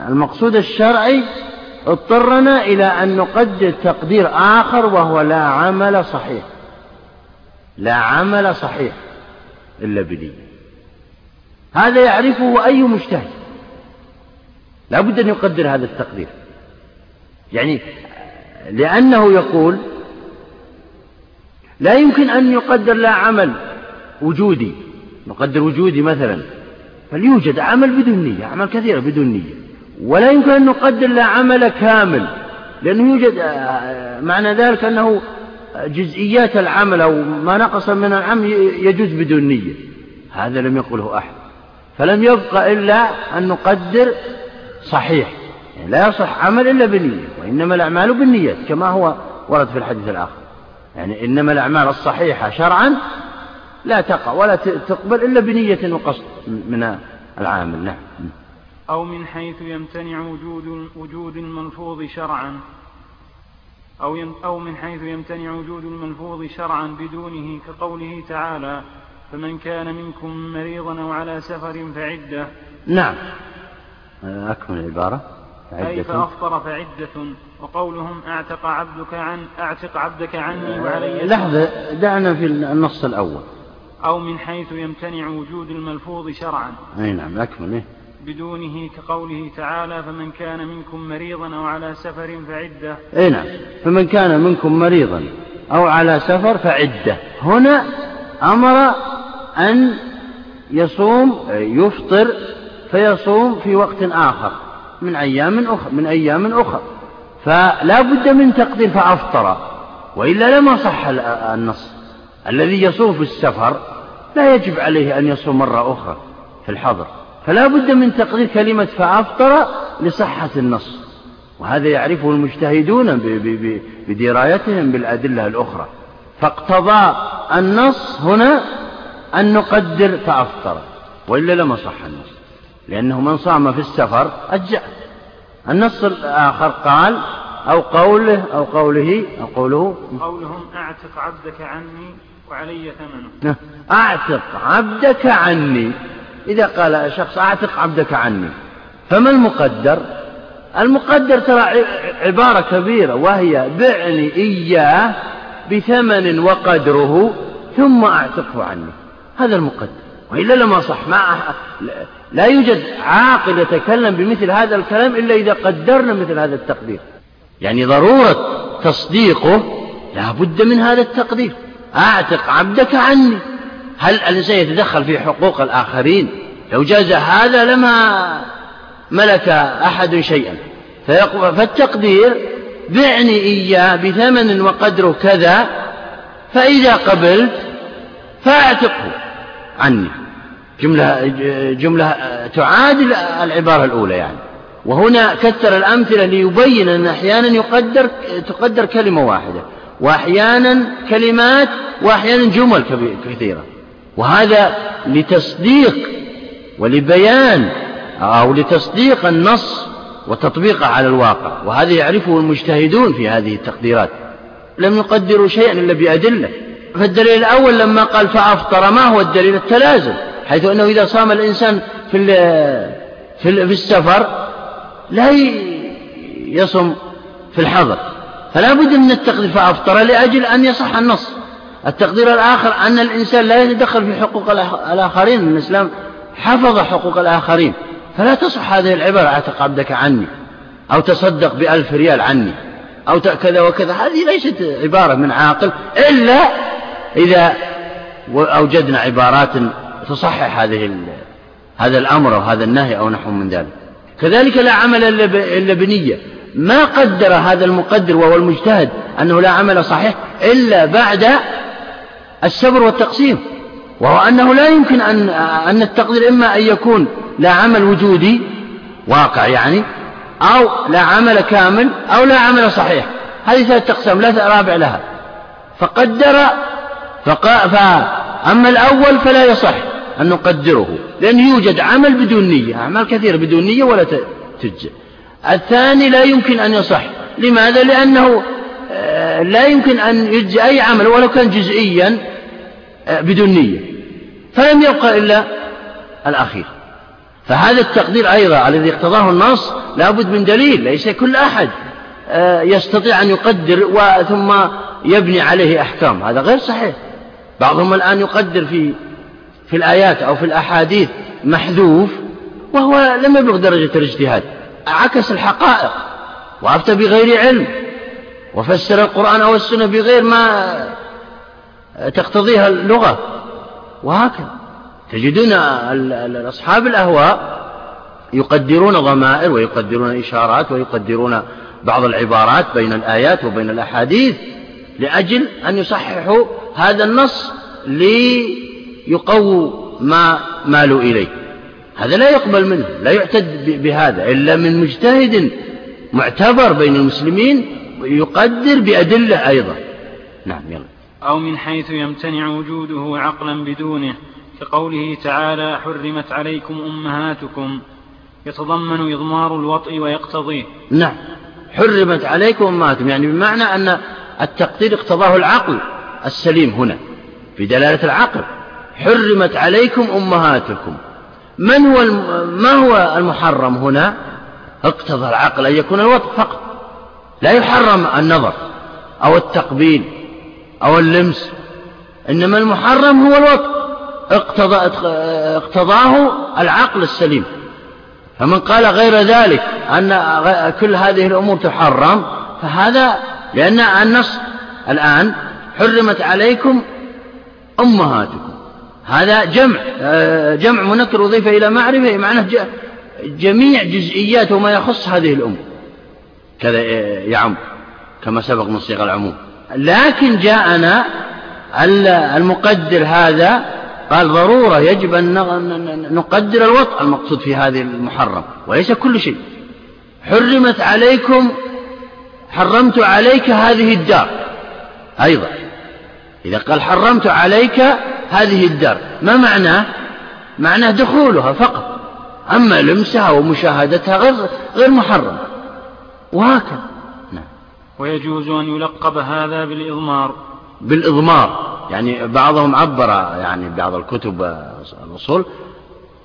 المقصود الشرعي اضطرنا إلى أن نقدر تقدير آخر وهو لا عمل صحيح. لا عمل صحيح إلا بنية هذا يعرفه أي مجتهد. لا بد أن يقدر هذا التقدير. يعني لأنه يقول لا يمكن أن يقدر لا عمل وجودي. نقدر وجودي مثلا. فليوجد عمل بدون نية أعمال كثيرة بدون نية. ولا يمكن أن نقدر له عمل كامل لأنه يوجد آه، معنى ذلك أنه جزئيات العمل أو ما نقص من العمل يجوز بدون نية. هذا لم يقله أحد. فلم يبقى إلا أن نقدر صحيح. يعني لا يصح عمل إلا بنية وإنما الأعمال بالنيات كما هو ورد في الحديث الآخر. يعني إنما الأعمال الصحيحة شرعا لا تقع ولا تقبل إلا بنية وقصد من العامل. نعم. أو من حيث يمتنع وجود وجود الملفوظ شرعا. أو أو من حيث يمتنع وجود الملفوظ شرعا بدونه كقوله تعالى فمن كان منكم مريضا أو على سفر فعدة. نعم. أكمل العبارة. أي فأفطر فعدة. وقولهم أعتق عبدك عن أعتق عبدك عني وعلي لحظة دعنا في النص الأول. أو من حيث يمتنع وجود الملفوظ شرعا. أي نعم أكمل. إيه؟ بدونه كقوله تعالى فمن كان منكم مريضا أو على سفر فعدة. إي نعم. فمن كان منكم مريضا أو على سفر فعدة. هنا أمر أن يصوم يفطر فيصوم في وقت آخر من أيام أخرى من أيام أخرى فلا بد من تقدير فأفطر. وإلا لما صح النص. الذي يصوم في السفر لا يجب عليه أن يصوم مرة أخرى في الحظر فلا بد من تقدير كلمة فأفطر لصحة النص. وهذا يعرفه المجتهدون بدرايتهم بالأدلة الأخرى. فاقتضى النص هنا أن نقدر فأفطر. وإلا لما صح النص. لأنه من صام في السفر أجزأ. النص الآخر قال أو قوله أو قوله أو قوله قولهم أعتق عبدك عني وعلي ثمنه. نعم. أعتق عبدك عني. إذا قال شخص أعتق عبدك عني. فما المقدر؟ المقدر ترى عبارة كبيرة وهي بعني إياه بثمن وقدره ثم أعتقه عني. هذا المقدر. وإلا لما صح ما لا يوجد عاقل يتكلم بمثل هذا الكلام إلا إذا قدرنا مثل هذا التقدير. يعني ضرورة تصديقه لا بد من هذا التقدير. أعتق عبدك عني. هل الإنسان يتدخل في حقوق الآخرين؟ لو جاز هذا لما ملك أحد شيئا. فالتقدير بعني إياه بثمن وقدره كذا فإذا قبلت فأعتقه عني. جملة, جملة تعادل العبارة الأولى يعني. وهنا كثر الأمثلة ليبين أن أحيانا يقدر تقدر كلمة واحدة وأحيانا كلمات وأحيانا جمل كثيرة. وهذا لتصديق ولبيان أو لتصديق النص وتطبيقه على الواقع وهذا يعرفه المجتهدون في هذه التقديرات. لم يقدروا شيئا إلا بأدلة. فالدليل الأول لما قال فأفطر ما هو الدليل؟ التلازم. حيث أنه إذا صام الإنسان في في السفر لا يصم في الحضر فلا بد من التقدير. فأفطر لأجل أن يصح النص. التقدير الآخر أن الإنسان لا يتدخل في حقوق الآخرين الإسلام حفظ حقوق الآخرين. فلا تصح هذه العبارة اعتق عبدك عني؟ أو تصدق بألف ريال عني؟ أو كذا وكذا. هذه ليست عبارة من عاقل إلا إذا أوجدنا عبارات تصحح هذه هذا الأمر أو هذا النهي أو نحو من ذلك. كذلك لا عمل إلا بنية. ما قدر هذا المقدر وهو المجتهد أنه لا عمل صحيح إلا بعد السبر والتقسيم وهو أنه لا يمكن أن أن التقدير إما أن يكون لا عمل وجودي واقع يعني أو لا عمل كامل أو لا عمل صحيح. هذه ثلاثة أقسام لا رابع لها. فقدر فقا فأما الأول فلا يصح أن نقدره لأن يوجد عمل بدون نية أعمال كثيرة بدون نية ولا تجزئ الثاني لا يمكن أن يصح. لماذا؟ لأنه لا يمكن أن يجزي أي عمل ولو كان جزئيا آه، بدون نية. فلم يبقى إلا الأخير. فهذا التقدير أيضا الذي اقتضاه النص لابد من دليل ليس كل أحد آه، يستطيع أن يقدر ثم يبني عليه أحكام. هذا غير صحيح. بعضهم الآن يقدر في في الآيات أو في الأحاديث محذوف وهو لم يبلغ درجة الاجتهاد عكس الحقائق. وأفتى بغير علم. وفسر القرآن أو السنة بغير ما تقتضيها اللغة. وهكذا. تجدون أصحاب الأهواء يقدرون ضمائر ويقدرون إشارات ويقدرون بعض العبارات بين الآيات وبين الأحاديث لأجل أن يصححوا هذا النص ليقووا ما مالوا إليه. هذا لا يقبل منه لا يعتد بهذا إلا من مجتهد معتبر بين المسلمين يقدر بأدلة أيضا. نعم يلا. أو من حيث يمتنع وجوده عقلا بدونه كقوله تعالى حرمت عليكم أمهاتكم. يتضمن إضمار الوطء ويقتضيه. نعم. حرمت عليكم أمهاتكم. يعني بمعنى أن التقدير اقتضاه العقل السليم هنا في دلالة العقل. حرمت عليكم أمهاتكم. من هو ما هو المحرم هنا؟ اقتضى العقل أن يكون الوطء فقط. لا يحرم النظر أو التقبيل أو اللمس إنما المحرم هو الوطء اقتضى اقتضاه العقل السليم. فمن قال غير ذلك أن كل هذه الأمور تحرم فهذا لأن النص الآن حرمت عليكم أمهاتكم. هذا جمع جمع منكر أضيف إلى معرفة معناه جميع جزئيات وما يخص هذه الأمة كذا يعم كما سبق من صيغ العموم. لكن جاءنا المقدر هذا قال ضرورة يجب أن نقدر الوطء المقصود في هذه المحرم وليس كل شيء. حرمت عليكم حرمت عليك هذه الدار أيضا. إذا قال حرمت عليك هذه الدار ما معناه معناه دخولها فقط. أما لمسها ومشاهدتها غير, غير محرم وهكذا. نعم. ويجوز أن يلقب هذا بالإضمار. بالإضمار. يعني بعضهم عبر يعني بعض الكتب الأصول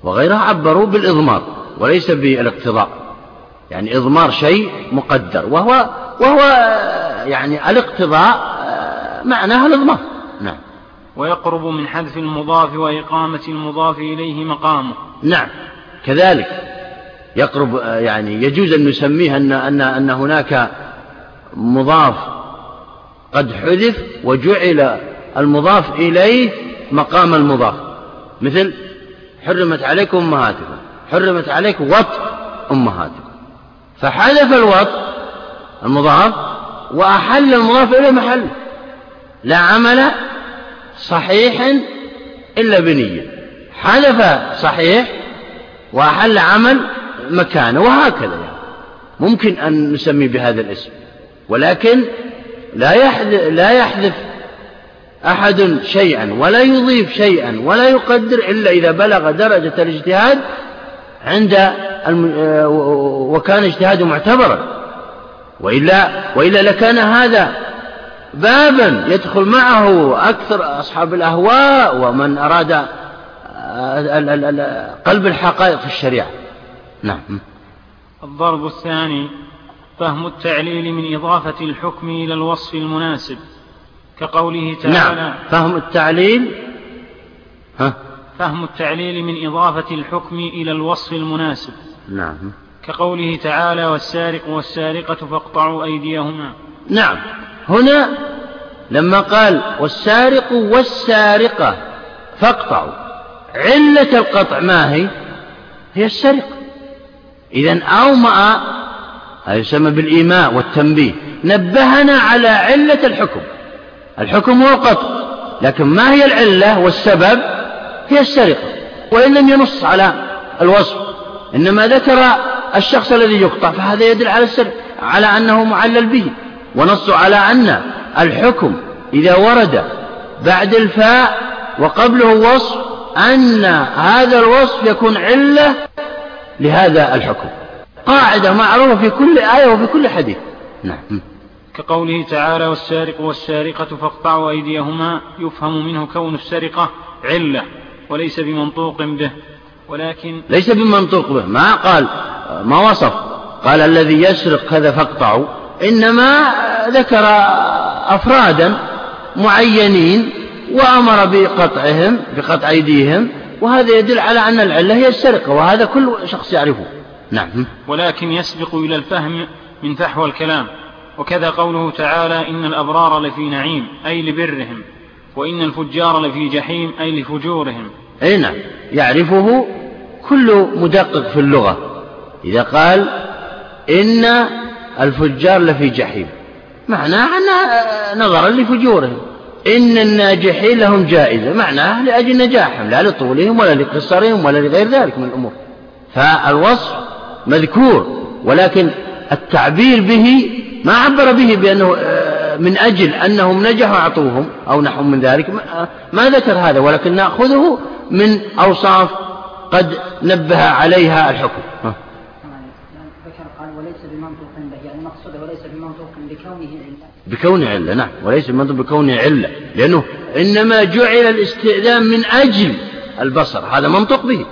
وغيرها عبروا بالإضمار وليس بالاقتضاء. يعني إضمار شيء مقدر وهو وهو يعني الاقتضاء معناها الإضمار. نعم. ويقرب من حذف المضاف وإقامة المضاف إليه مقامه. نعم. كذلك يقرب يعني يجوز أن نسميه أن أن أن هناك مضاف قد حذف وجعل المضاف إليه مقام المضاف. مثل حرمت عليكم أمهاتكم حرمت عليكم وط أمهاتكم. فحذف الوط المضاف وأحل المضاف إليه محله لا عمل صحيح إلا بنية. حذف صحيح وأحل عمل مكانه وهكذا يعني. ممكن أن نسمي بهذا الاسم. ولكن لا يحذف, لا يحذف أحد شيئا ولا يضيف شيئا ولا يقدر إلا إذا بلغ درجة الاجتهاد عند وكان اجتهاده معتبرا. وإلا, وإلا لكان هذا بابا يدخل معه أكثر أصحاب الأهواء ومن أراد قلب الحقائق في الشريعة. نعم. الضرب الثاني فهم التعليل من إضافة الحكم إلى الوصف المناسب كقوله تعالى نعم. فهم التعليل؟ ها؟ فهم التعليل من إضافة الحكم إلى الوصف المناسب نعم. كقوله تعالى والسارق والسارقة فاقطعوا أيديهما. نعم. هنا لما قال والسارق والسارقة فاقطعوا علة القطع ما هي؟ هي السرقة. إذا أومأ هذا يسمى بالإيماء والتنبيه نبهنا على علة الحكم. الحكم هو القطع لكن ما هي العلة والسبب؟ هي السرقة وإن لم ينص على الوصف إنما ذكر الشخص الذي يقطع فهذا يدل على السرقة على أنه معلل به. ونص على أن الحكم إذا ورد بعد الفاء وقبله وصف أن هذا الوصف يكون علة لهذا الحكم. قاعدة معروفة في كل آية وفي كل حديث. نعم. كقوله تعالى والسارق والسارقة فاقطعوا أيديهما يفهم منه كون السرقة علة وليس بمنطوق به. ولكن ليس بمنطوق به. ما قال ما وصف. قال الذي يسرق كذا فاقطعوا. إنما ذكر أفرادا معينين وأمر بقطعهم بقطع أيديهم وهذا يدل على أن العلة هي السرقة وهذا كل شخص يعرفه. نعم. ولكن يسبق إلى الفهم من فحوى الكلام. وكذا قوله تعالى إن الأبرار لفي نعيم أي لبرهم. وإن الفجار لفي جحيم أي لفجورهم. أي نعم. يعرفه كل مدقق في اللغة. إذا قال إن الفجار لفي جحيم معناه أنها نظرا لفجورهم. إن الناجحين لهم جائزة. معناه لأجل نجاحهم لا لطولهم ولا لقصرهم ولا لغير ذلك من الأمور. فالوصف مذكور ولكن التعبير به ما عبر به بأنه آه، من أجل أنهم نجحوا أعطوهم أو نحو من ذلك. ما ذكر هذا ولكن نأخذه من أوصاف قد نبه عليها الحكم ذكر قال وليس بمنطوق به يعني مقصوده وليس بمنطوق بكونه علة بكونه علة نعم. وليس بمنطوق بكونه علة لأنه إنما جعل الاستئذان من أجل البصر. هذا منطق به.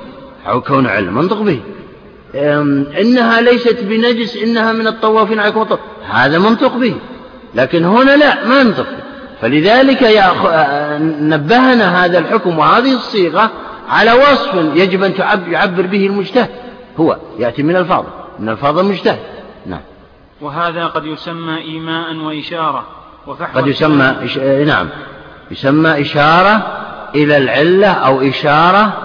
أو كونه علة منطق به. إنها ليست بنجس إنها من الطوافين عليكم الطواف هذا منطق به. لكن هنا لا ما ينطق فلذلك نبهنا هذا الحكم وهذه الصيغة على وصف يجب أن يعبر به المجتهد. هو يأتي من الفاظ من الفاظ المجتهد. نعم. وهذا قد يسمى إيماء وإشارة وفحوى قد يسمى إش... نعم. يسمى إشارة إلى العلة أو إشارة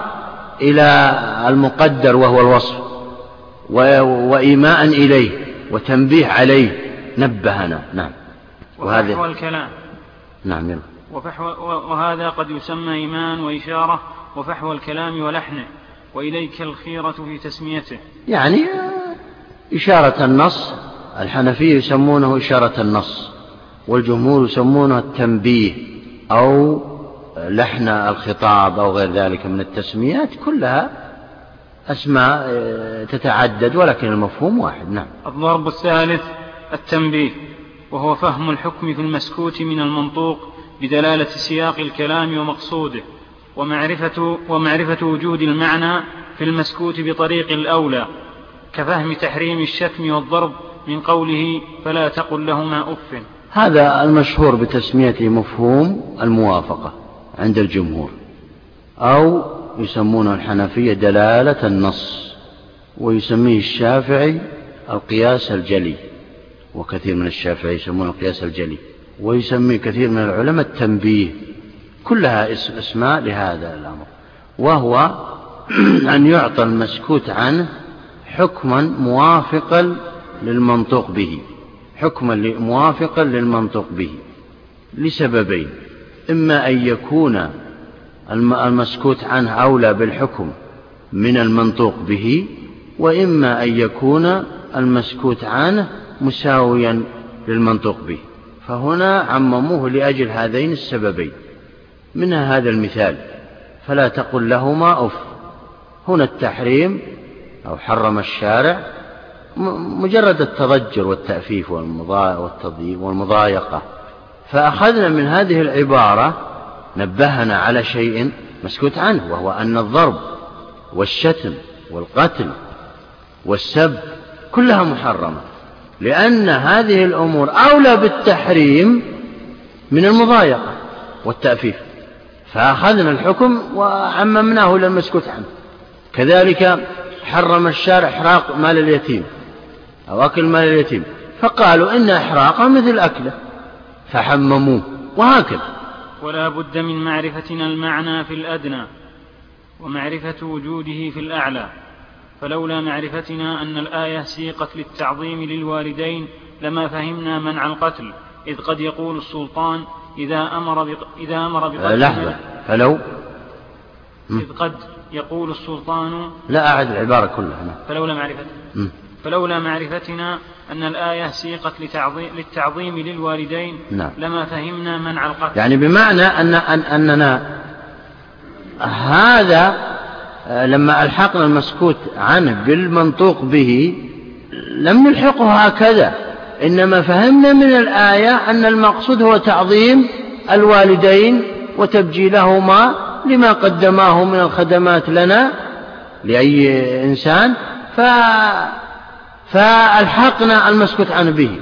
إلى المقدر وهو الوصف و... وإيماء إليه وتنبيه عليه نبهنا. نعم. وهذا وفحوى الكلام. نعم يلا. وفحوى وهذا قد يسمى إيمان وإشارة وفحوى الكلام ولحنه وإليك الخيرة في تسميته. يعني إشارة النص الحنفية يسمونه إشارة النص والجمهور يسمونه التنبيه أو لحن الخطاب أو غير ذلك من التسميات كلها أسماء آه، تتعدد ولكن المفهوم واحد. نعم. الضرب الثالث التنبيه وهو فهم الحكم في المسكوت من المنطوق بدلالة سياق الكلام ومقصوده ومعرفة, ومعرفة وجود المعنى في المسكوت بطريق الأولى كفهم تحريم الشتم والضرب من قوله فلا تقل لهما أف. هذا المشهور بتسميته مفهوم الموافقة عند الجمهور أو يسمونه الحنفية دلالة النص ويسميه الشافعي القياس الجلي وكثير من الشافعي يسمونه القياس الجلي ويسميه كثير من العلماء التنبيه كلها أسماء لهذا الأمر. وهو <clears throat> أن يعطى المسكوت عنه حكما موافقا للمنطوق به حكما موافقا للمنطوق به لسببين. إما أن يكون المسكوت عنه أولى بالحكم من المنطوق به وإما أن يكون المسكوت عنه مساويا للمنطوق به. فهنا عمموه لأجل هذين السببين. منها هذا المثال فلا تقل لهما أف. هنا التحريم أو حرم الشارع مجرد التضجر والتأفيف والمضايقة. فأخذنا من هذه العبارة نبهنا على شيء مسكوت عنه وهو أن الضرب والشتم والقتل والسب كلها محرمة. لأن هذه الأمور أولى بالتحريم من المضايقة والتأفيف. فأخذنا الحكم وعممناه إلى المسكوت عنه. كذلك حرم الشارع إحراق مال اليتيم. أو أكل مال اليتيم. فقالوا إن إحراقه مثل أكله. فحمموه. وهكذا. ولا بد من معرفتنا المعنى في الأدنى ومعرفة وجوده في الأعلى. فلولا معرفتنا أن الآية سيقت للتعظيم للوالدين لما فهمنا منع القتل. إذ قد يقول السلطان إذا أمر بق... إذا أمر بقتل لحظة. فلو؟ إذ قد يقول السلطان لا أعد العبارة كلها. فلولا معرفتنا. فلولا معرفتنا أن الآية سيقت لتعظيم للتعظيم للوالدين نعم. لما فهمنا منع القتل. يعني بمعنى أن, أن أننا هذا آه، لما ألحقنا المسكوت عنه بالمنطوق به لم نلحقه هكذا. إنما فهمنا من الآية أن المقصود هو تعظيم الوالدين وتبجيلهما لما قدماه من الخدمات لنا لأي إنسان. ف فألحقنا المسكوت عنه به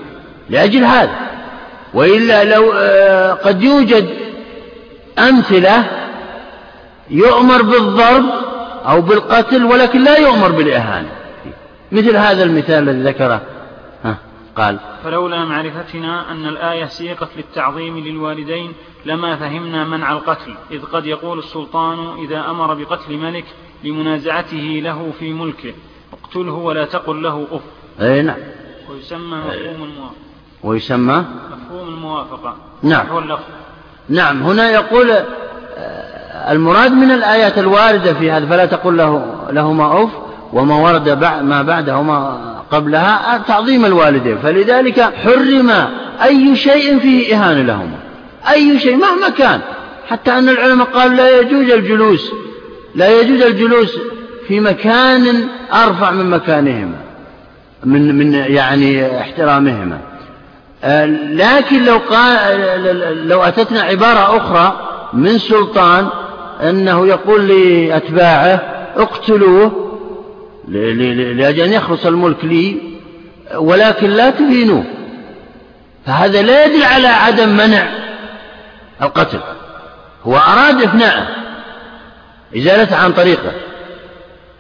لأجل هذا. وإلا لو آه، قد يوجد أمثلة يؤمر بالضرب أو بالقتل ولكن لا يؤمر بالإهانة. مثل هذا المثال الذي ذكره. قال فلولا معرفتنا أن الآية سيقت للتعظيم للوالدين لما فهمنا منع القتل إذ قد يقول السلطان إذا أمر بقتل ملك لمنازعته له في ملكه اقتله ولا تقل له أف. أي نعم. ويسمى مفهوم الموافقة. ويسمى؟ مفهوم الموافقة. نعم. هو اللفظ. نعم. هنا يقول آه، المراد من الآيات الواردة في هذا فلا تقل له لهما أف وما ورد ما بعدهما قبلها تعظيم الوالدين. فلذلك حرم أي شيء فيه إهانة لهما. أي شيء مهما كان. حتى أن العلماء قالوا لا يجوز الجلوس لا يجوز الجلوس في مكان أرفع من مكانهما. من من يعني احترامهما. آه، لكن لو قال لو أتتنا عبارة أخرى من سلطان أنه يقول لأتباعه اقتلوه لأجل أن يخلص الملك لي ولكن لا تهينوه. فهذا لا يدل على عدم منع القتل. هو أراد إفناءه إزالته عن طريقه.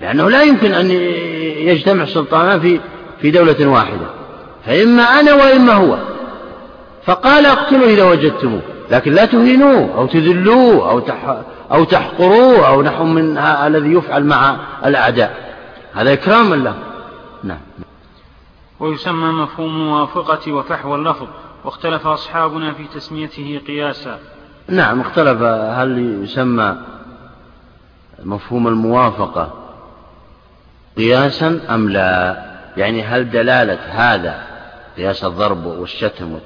لأنه لا يمكن أن يجتمع سلطانان في في دولة واحدة فإما أنا وإما هو. فقال اقتلوا إذا وجدتموه لكن لا تهينوه أو تذلوه أو أو تحقروه أو نحو من الذي يفعل مع الأعداء. هذا إكراما له نعم. ويسمى مفهوم الموافقة وفحوى اللفظ واختلف أصحابنا في تسميته قياسا. نعم اختلف. هل يسمى مفهوم الموافقة قياسا أم لا؟ يعني هل دلالة هذا قياس الضرب والشتم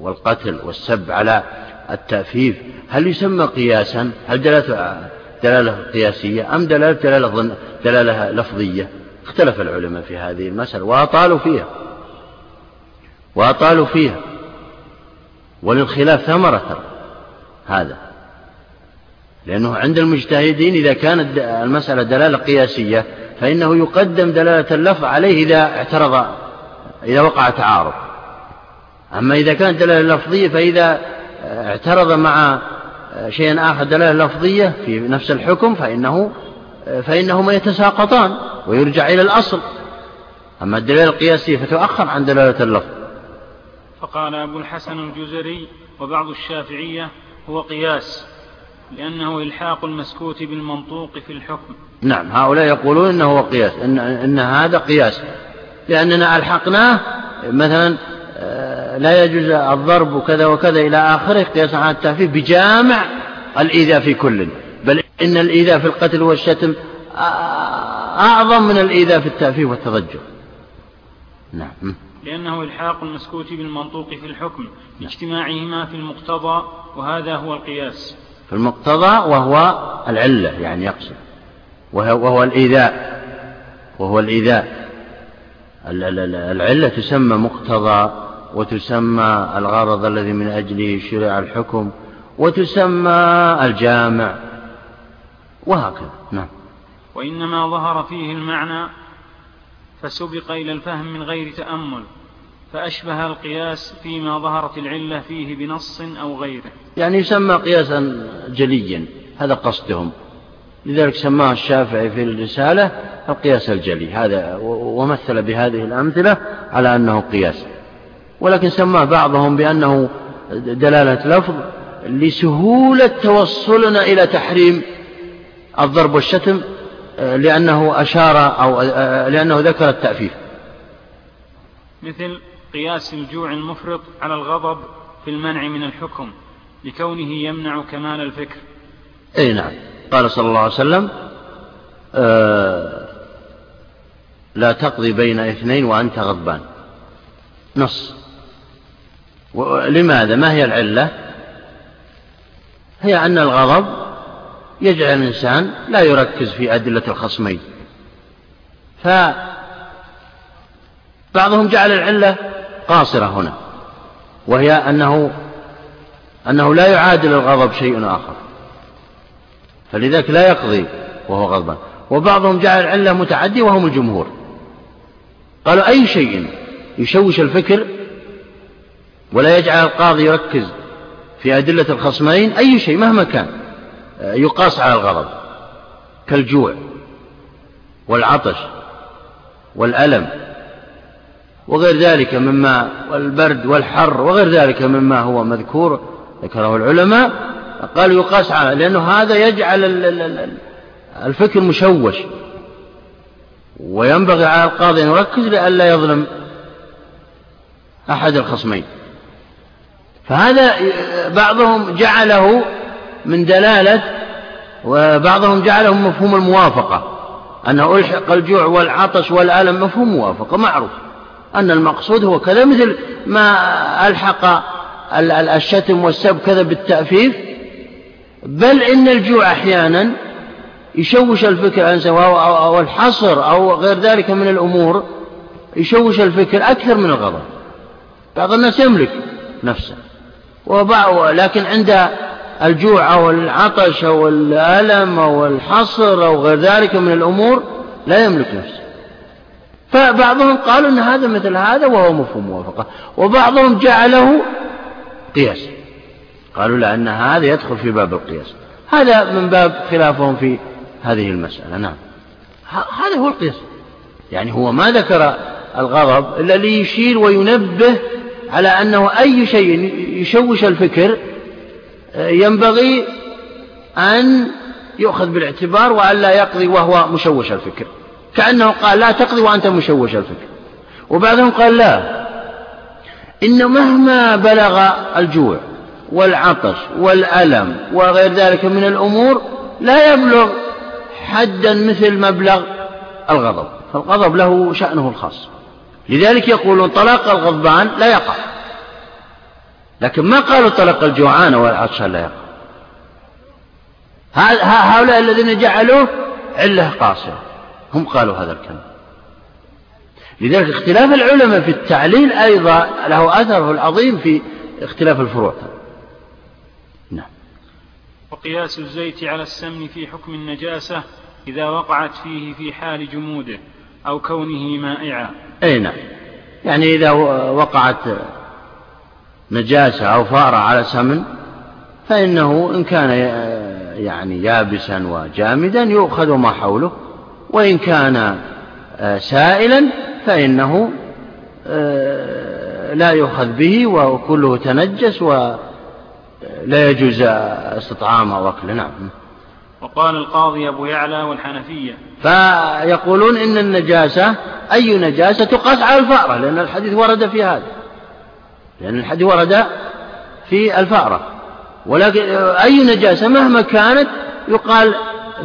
والقتل والسب على التأفيف هل يسمى قياسا؟ هل دلالة دلالة قياسية أم دلالة دلالة, دلالة لفظية؟ اختلف العلماء في هذه المسألة وأطالوا فيها. وأطالوا فيها. وللخلاف ثمرة هذا. لأنه عند المجتهدين إذا كانت المسألة دلالة قياسية فإنه يقدم دلالة اللفظ عليه إذا اعترض إذا وقع تعارض. أما إذا كانت دلالة لفظية فإذا اعترض مع شيء آخر دلالة لفظية في نفس الحكم فإنه فإنهما يتساقطان ويرجع إلى الأصل. أما الدلالة القياسية فتؤخر عن دلالة اللفظ. فقال أبو الحسن الجزري وبعض الشافعية هو قياس لأنه إلحاق المسكوت بالمنطوق في الحكم. نعم هؤلاء يقولون إنه هو قياس إن, إن هذا قياس لأننا ألحقناه مثلا آه، لا يجوز الضرب وكذا وكذا إلى آخره قياسا على التخفيف بجامع الإيذاء في كل بل إن الإيذاء في القتل والشتم أعظم من الإيذاء في التأفيف والتضجر. نعم. لأنه إلحاق المسكوت بالمنطوق في الحكم لاجتماعهما في المقتضى وهذا هو القياس. في المقتضى وهو العلة يعني يقصد. وهو الإيذاء. وهو الإيذاء. العلة تسمى مقتضى وتسمى الغرض الذي من أجله شرع الحكم وتسمى الجامع. وهكذا. نعم. وإنما ظهر فيه المعنى فسبق إلى الفهم من غير تأمل فأشبه القياس فيما ظهرت العلة فيه بنص أو غيره. يعني يسمى قياسا جليا. هذا قصدهم. لذلك سماه الشافعي في الرسالة القياس الجلي. هذا ومثل بهذه الأمثلة على أنه قياس. ولكن سماه بعضهم بأنه دلالة لفظ لسهولة توصلنا إلى تحريم الضرب والشتم لأنه أشار أو لأنه ذكر التأفيف. مثل قياس الجوع المفرط على الغضب في المنع من الحكم لكونه يمنع كمال الفكر. أي نعم. قال صلى الله عليه وسلم آه لا تقضي بين اثنين وأنت غضبان. نص. لماذا ما هي العلة؟ هي أن الغضب يجعل الإنسان لا يركز في أدلة الخصمين. فبعضهم جعل العلة قاصرة هنا وهي أنه أنه لا يعادل الغضب شيء آخر. فلذلك لا يقضي وهو غضبان. وبعضهم جعل العلة متعدي وهم الجمهور. قالوا أي شيء يشوش الفكر ولا يجعل القاضي يركز في أدلة الخصمين؟ أي شيء مهما كان يقاس على الغضب كالجوع والعطش والألم وغير ذلك مما والبرد والحر وغير ذلك مما هو مذكور ذكره العلماء. قالوا يقاس على لأنه هذا يجعل الفكر مشوش. وينبغي على القاضي أن يركز لئلا يظلم أحد الخصمين. فهذا بعضهم جعله من دلالة وبعضهم جعله مفهوم الموافقة. أنه ألحق الجوع والعطش والألم مفهوم موافقة معروف. أن المقصود هو كذا مثل ما ألحق الشتم والسب كذا بالتأفيف بل إن الجوع أحيانا يشوش الفكر عن أو الحصر أو غير ذلك من الأمور يشوش الفكر أكثر من الغضب. بعض الناس يملك نفسه. لكن عند الجوع أو العطش أو الألم أو الحصر أو غير ذلك من الأمور لا يملك نفسه. فبعضهم قالوا أن هذا مثل هذا وهو مفهوم موافقة. وبعضهم جعله قياس قالوا لأن هذا يدخل في باب القياس. هذا من باب خلافهم في هذه المسألة نعم. هذا هو القياس. يعني هو ما ذكر الغضب إلا ليشير وينبه على أنه أي شيء يشوش الفكر ينبغي أن يؤخذ بالاعتبار وألا يقضي وهو مشوش الفكر. كأنه قال لا تقضي وأنت مشوش الفكر. وبعضهم قال لا إن مهما بلغ الجوع والعطش والألم وغير ذلك من الأمور لا يبلغ حدا مثل مبلغ الغضب فالغضب له شأنه الخاص. لذلك يقولون طلاق الغضبان لا يقع. لكن ما قالوا طلاق الجوعان والعطشان لا يقع؟ هؤلاء الذين جعلوه علة قاصرة هم قالوا هذا الكلام. لذلك اختلاف العلماء في التعليل أيضا له أثره العظيم في اختلاف الفروع. وقياس الزيت على السمن في حكم النجاسة إذا وقعت فيه في حال جموده أو كونه مائعا. أي نعم. يعني إذا وقعت نجاسة أو فارة على سمن فإنه إن كان يعني يابسا وجامدا يؤخذ ما حوله وإن كان آه، سائلا فإنه آه، لا يؤخذ به وكله تنجس ولا يجوز استطعامه أو أكله نعم. وقال القاضي أبو يعلى والحنفية. فيقولون إن النجاسة أي نجاسة تقاس على الفأرة لأن الحديث ورد في هذا. لأن الحديث ورد في الفأرة. ولكن أي نجاسة مهما كانت يقال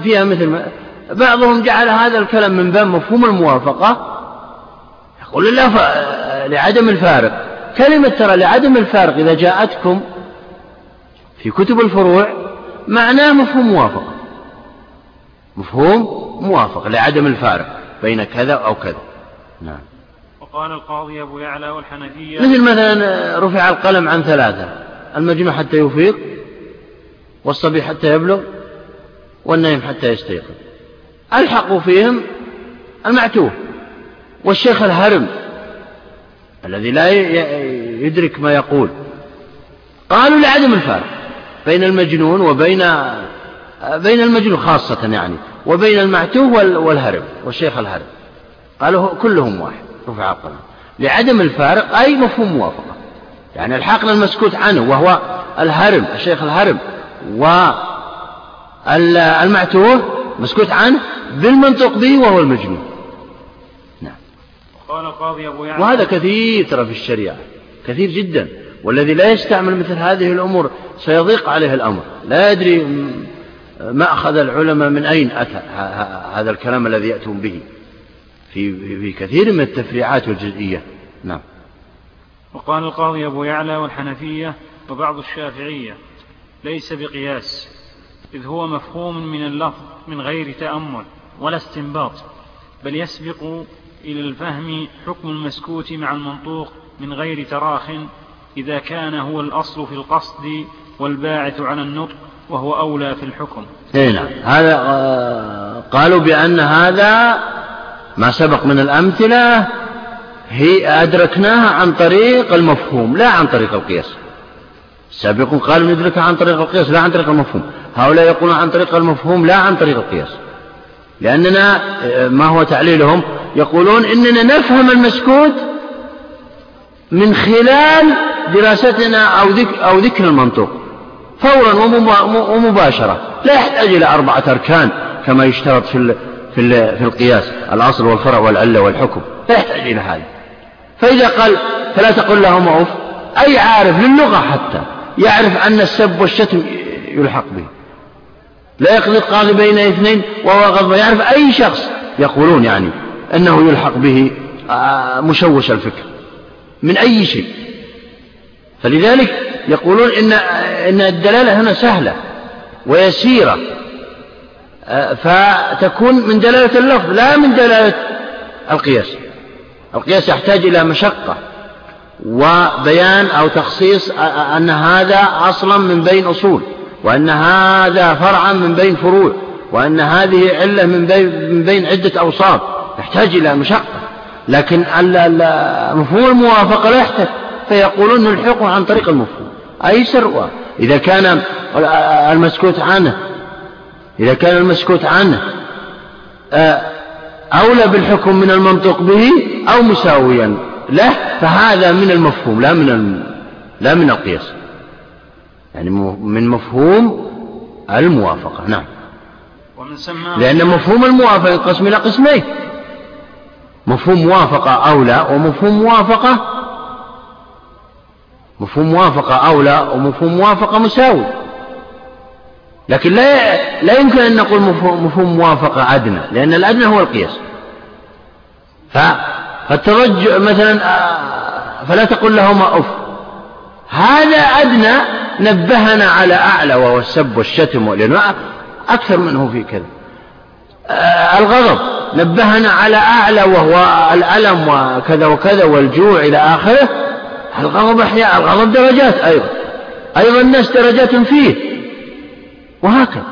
فيها مثل ما بعضهم جعل هذا الكلام من باب مفهوم الموافقة. يقول لا لعدم الفارق. كلمة ترى لعدم الفارق إذا جاءتكم في كتب الفروع معناه مفهوم موافقة مفهوم موافقة لعدم الفارق بين كذا أو كذا. نعم. وقال القاضي أبو يعلى والحنفية مثل مثلا رفع القلم عن ثلاثة المجنون حتى يفيق والصبي حتى يبلغ والنايم حتى يستيقظ. ألحقوا فيهم المعتوه والشيخ الهرم الذي لا يدرك ما يقول. قالوا لعدم الفارق. بين المجنون وبين بين المجنون خاصة يعني وبين المعتوه والهرم والشيخ الهرم قالوا كلهم واحد رفع القلم لعدم الفارق أي مفهوم موافقة. يعني الحقنا المسكوت عنه وهو الهرم الشيخ الهرم والمعتوه مسكوت عنه بالمنطق به وهو المجنون. نعم. قال قاضي أبو يعلى وهذا كثير ترى في الشريعة كثير جدا. والذي لا يستعمل مثل هذه الأمور سيضيق عليه الأمر. لا يدري ما أخذ العلماء من أين أتى هذا الكلام الذي يأتون به. في في كثير من التفريعات والجزئيات نعم. وقال القاضي أبو يعلى والحنفية وبعض الشافعية ليس بقياس إذ هو مفهوم من اللفظ من غير تأمل ولا استنباط بل يسبق إلى الفهم حكم المسكوت مع المنطوق من غير تراخ إذا كان هو الأصل في القصد والباعث على النطق وهو أولى في الحكم. نعم. هذا آه، قالوا بأن هذا ما سبق من الأمثلة هي أدركناها عن طريق المفهوم لا عن طريق القياس. السابقون قالوا ندركها عن طريق القياس لا عن طريق المفهوم. هؤلاء يقولون عن طريق المفهوم لا عن طريق القياس. لأننا ما هو تعليلهم؟ يقولون إننا نفهم المسكوت من خلال دراستنا أو ذكر, أو ذكر المنطوق فورا ومباشرة. لا يحتاج إلى أربعة أركان كما يشترط في في في القياس الأصل والفرع والعلة والحكم. لا يحتاج إلى هذا. فإذا قال فلا تقل لهم أوف. أي عارف للغة حتى يعرف أن السب والشتم يلحق به. لا يقضي القاضي بين اثنين وهو غضب يعرف أي شخص يقولون يعني أنه يلحق به آه، مشوش الفكر. من أي شيء. فلذلك يقولون إن إن الدلالة هنا سهلة ويسيرة. آه، فتكون من دلالة اللفظ لا من دلالة القياس. القياس يحتاج إلى مشقة وبيان أو تخصيص أن هذا أصلا من بين أصول وأن هذا فرعا من بين فروع وأن هذه علة من بين, من بين عدة أوصاف. يحتاج إلى مشقة. لكن مفهوم الموافقة لا يحتاج. فيقولون نلحقه عن طريق المفهوم. أيسر إذا كان المسكوت عنه. إذا كان المسكوت عنه. أولى بالحكم من المنطق به أو مساويا. له فهذا من المفهوم لا من لا من القياس. يعني من مفهوم الموافقة. نعم. ومن سماه لأن مفهوم الموافقة ينقسم إلى قسمين. مفهوم موافقة أولى ومفهوم موافقة مفهوم موافقة أولى ومفهوم موافقة مساوي. لكن لا لا يمكن أن نقول مفهوم موافقة أدنى لأن الأدنى هو القياس. فالترجع مثلا آه، فلا تقل لهما أف. هذا أدنى نبهنا على أعلى وهو السب والشتم والإنواع أكثر منه في كذا. آه، الغضب نبهنا على أعلى وهو الألم وكذا وكذا والجوع إلى آخره. الغضب أحياء الغضب درجات أيضا. أيضا الناس درجات فيه. وهكذا.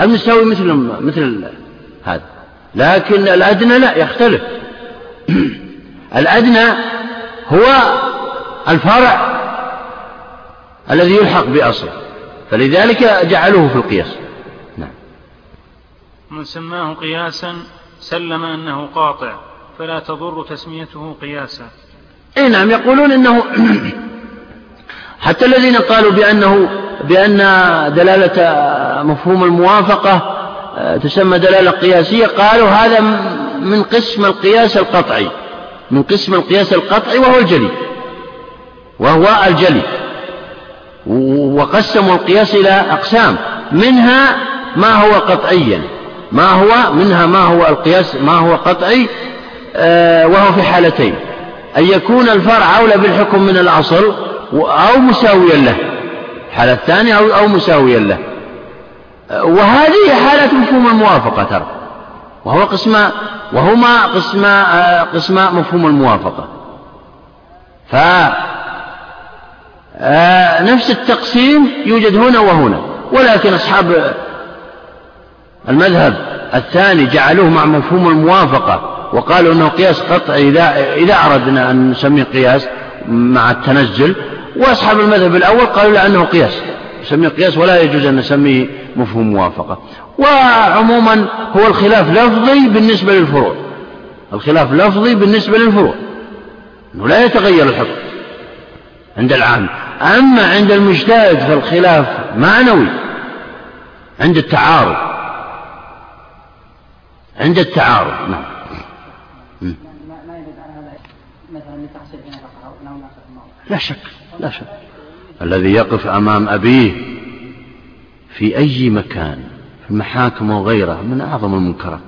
المساوي مثل مثل هذا. لكن الأدنى لا يختلف. <clears throat> الأدنى هو الفرع الذي يلحق بأصله. فلذلك جعلوه في القياس. نعم. من سماه قياسا سلم أنه قاطع فلا تضر تسميته قياسا. اي نعم يقولون انه <clears throat> حتى الذين قالوا بانه بأن دلالة مفهوم الموافقة آه، تسمى دلالة قياسية قالوا هذا من قسم القياس القطعي. من قسم القياس القطعي وهو الجلي. وهو الجلي. وقسموا القياس إلى أقسام. منها ما هو قطعيا. ما هو منها ما هو القياس ما هو قطعي آه، وهو في حالتين. أن يكون الفرع أولى بالحكم من الأصل أو مساويا له. الحالة الثانية أو, أو مساويا له. وهذه حالة مفهوم الموافقة ترى. وهو قسم وهما قسم قسم مفهوم الموافقة. ف آه، نفس التقسيم يوجد هنا وهنا. ولكن أصحاب المذهب الثاني جعلوه مع مفهوم الموافقة وقالوا أنه قياس قطعي إذا, إذا أردنا أن نسميه قياس مع التنزل وأصحاب المذهب الأول قالوا لا أنه قياس نسميه قياس ولا يجوز أن نسميه مفهوم موافقة. وعموما هو الخلاف لفظي بالنسبة للفروع الخلاف لفظي بالنسبة للفروع أنه لا يتغير الحكم عند العام. أما عند المجتهد فالخلاف معنوي عند التعارض. عند التعارض نعم. لا شك لا شك. الذي يقف أمام أبيه في أي مكان في المحاكم وغيرها من أعظم المنكرات.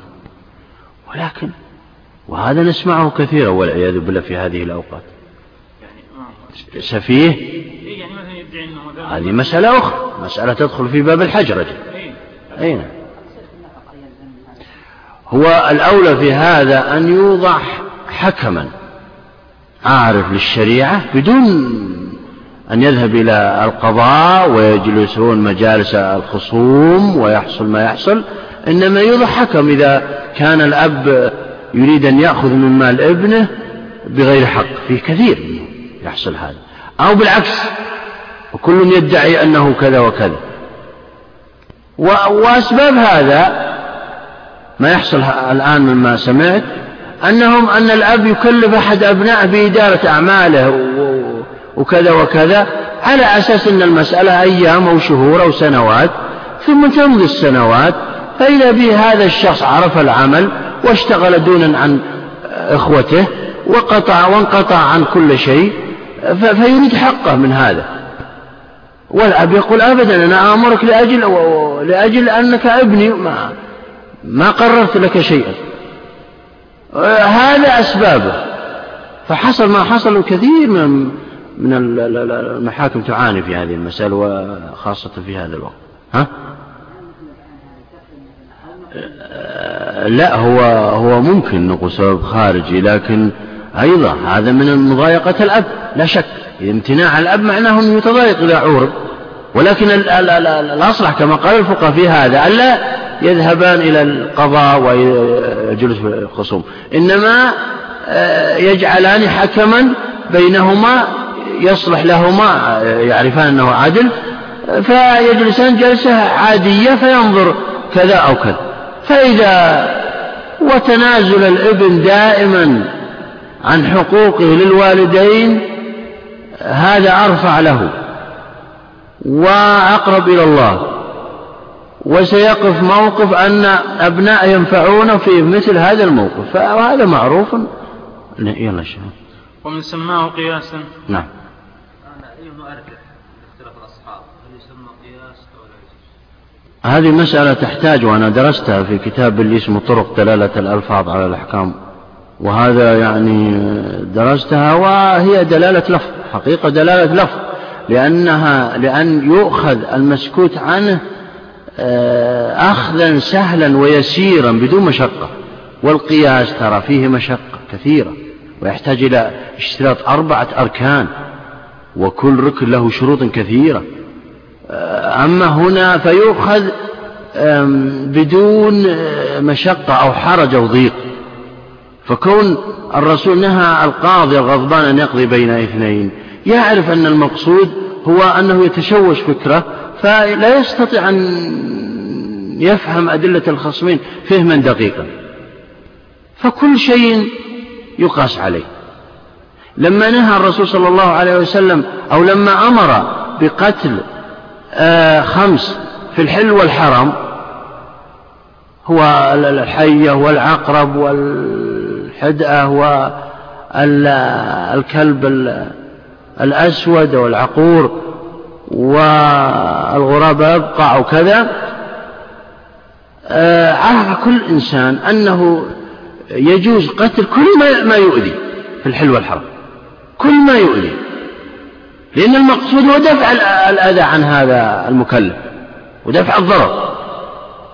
ولكن وهذا نسمعه كثيرا والعياذ بالله في هذه الأوقات. سفيه؟ هذه مسألة أخرى. مسألة تدخل في باب الحجر أين نعم. هو الأولى في هذا أن يوضع حكما. عارف للشريعة بدون أن يذهب إلى القضاء ويجلسون مجالس الخصوم ويحصل ما يحصل إنما يوضع حكم إذا كان الأب يريد أن يأخذ من مال ابنه بغير حق في كثير يحصل هذا. أو بالعكس وكل يدعي أنه كذا وكذا. وأسباب هذا ما يحصل الآن مما سمعت أنهم أن الأب يكلف أحد أبنائه بإدارة أعماله وكذا وكذا على أساس أن المسألة أيام أو شهور أو سنوات ثم تمضي السنوات فإذا به هذا الشخص عرف العمل واشتغل دونا عن إخوته وقطع وانقطع عن كل شيء فيريد حقه من هذا. والأب يقول أبدا أنا آمرك لأجل لأجل أنك ابني ما, ما قررت لك شيئا. هذا أسبابه. فحصل ما حصل كثير من من المحاكم تعاني في هذه المسألة وخاصة في هذا الوقت. ها؟ لا هو هو ممكن نقول سبب خارجي لكن أيضا هذا من مضايقة الأب. لا شك امتناع الأب معناه أنه يتضايق إذا عورض ولكن الأصلح كما قال الفقهاء في هذا ألا يذهبان إلى القضاء ويجلس في الخصوم. إنما آه، يجعلان حكما بينهما يصلح لهما يعرفان أنه عدل فيجلسان جلسة عادية فينظر كذا أو كذا. فإذا وتنازل الابن دائما عن حقوقه للوالدين هذا أرفع له وأقرب إلى الله. وسيقف موقف أن أبناء ينفعون في مثل هذا الموقف فهذا معروف. يلا شيخ. ومن سماه قياسا. نعم. هذه مسألة تحتاج وأنا درستها في كتاب اللي اسمه طرق دلالة الألفاظ على الأحكام. وهذا يعني درستها وهي دلالة لفظ حقيقة دلالة لفظ لأنها لأن يؤخذ المسكوت عنه أخذا سهلا ويسيرا بدون مشقة. والقياس ترى فيه مشقة كثيرة ويحتاج إلى اشتراط أربعة أركان وكل ركن له شروط كثيرة. آه، أما هنا فيؤخذ بدون آه، مشقة أو حرج أو ضيق. فكون الرسول نهى القاضي الغضبان أن يقضي بين اثنين يعرف أن المقصود هو أنه يتشوش فكرة فلا يستطيع أن يفهم أدلة الخصمين فهما دقيقا. فكل شيء يقاس عليه. لما نهى الرسول صلى الله عليه وسلم أو لما أمر بقتل آه، خمس في الحل والحرم هو الحية والعقرب والحدأة والكلب الأسود والعقور والغراب يبقع وكذا آه، عرف كل إنسان أنه يجوز قتل كل ما يؤذي في الحل والحرم كل ما يؤذي. لأن المقصود هو دفع الأذى عن هذا المكلف ودفع الضرر.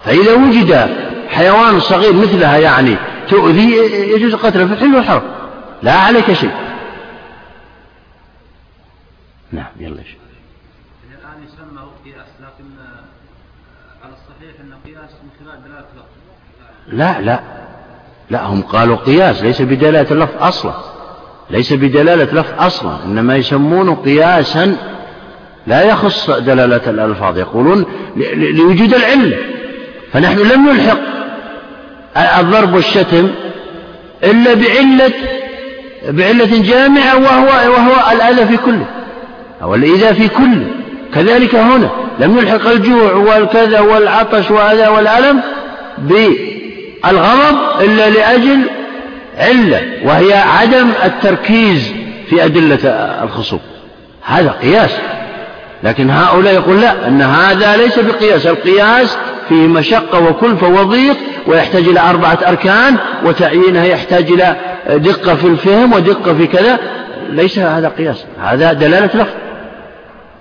فإذا وجد حيوان صغير مثلها يعني تؤذي يجوز قتله في الحل والحرم لا عليك شيء. نعم يلا شيء الآن يسمى قياس لكن على الصحيح أن قياس من خلال دلالة لا لا. لا هم قالوا قياس ليس بدلالة اللفظ أصلا. ليس بدلالة لفظ أصلا إنما يسمونه قياسا لا يخص دلالة الألفاظ. يقولون لوجود العلة فنحن لم نلحق الضرب والشتم إلا بعلة بعلة جامعة وهو وهو الأذى في كله. أو الإيذاء في كله. كذلك هنا. لم نلحق الجوع والكذا والعطش وهذا والألم بالغضب إلا لأجل علة وهي عدم التركيز في أدلة الخصوم. هذا قياس. لكن هؤلاء يقول لا أن هذا ليس بقياس. القياس فيه مشقة وكلفة وضيق ويحتاج إلى أربعة أركان وتعيينها يحتاج إلى دقة في الفهم ودقة في كذا. ليس هذا قياس هذا دلالة لفظ.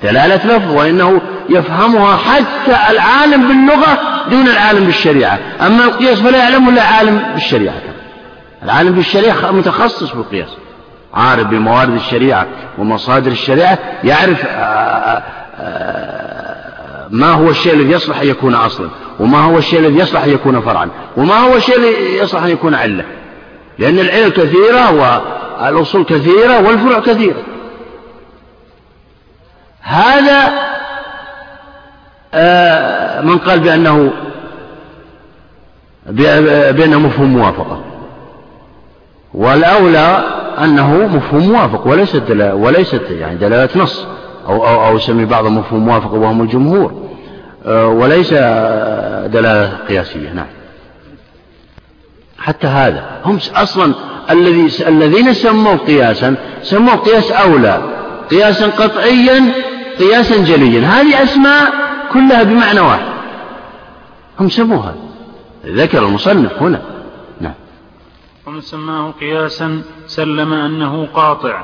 دلالة لفظ وإنه يفهمها حتى العالم باللغة دون العالم بالشريعة. أما القياس فلا يعلمه إلا عالم بالشريعة. العالم بالشريعة متخصص بالقياس عارف بموارد الشريعة ومصادر الشريعة يعرف آه، آه، آه، ما هو الشيء الذي يصلح أن يكون أصلا وما هو الشيء الذي يصلح أن يكون فرعا وما هو الشيء الذي يصلح أن يكون علة. لأن العلل كثيرة والأصول كثيرة والفروع كثيرة. هذا من قال بأنه بأنه مفهوم موافقة. والأولى أنه مفهوم موافق وليست وليست يعني دلالة نص أو أو أو يسمي بعضهم مفهوم موافق وهم الجمهور. آه، وليس دلالة قياسية نعم. حتى هذا هم أصلا الذي الذين سموه قياسا سموه قياس أولى قياسا قطعيا قياسا جليا. هذه أسماء كلها بمعنى واحد. هم سموها. ذكر المصنف هنا. ومن سماه قياسا سلم أنه قاطع.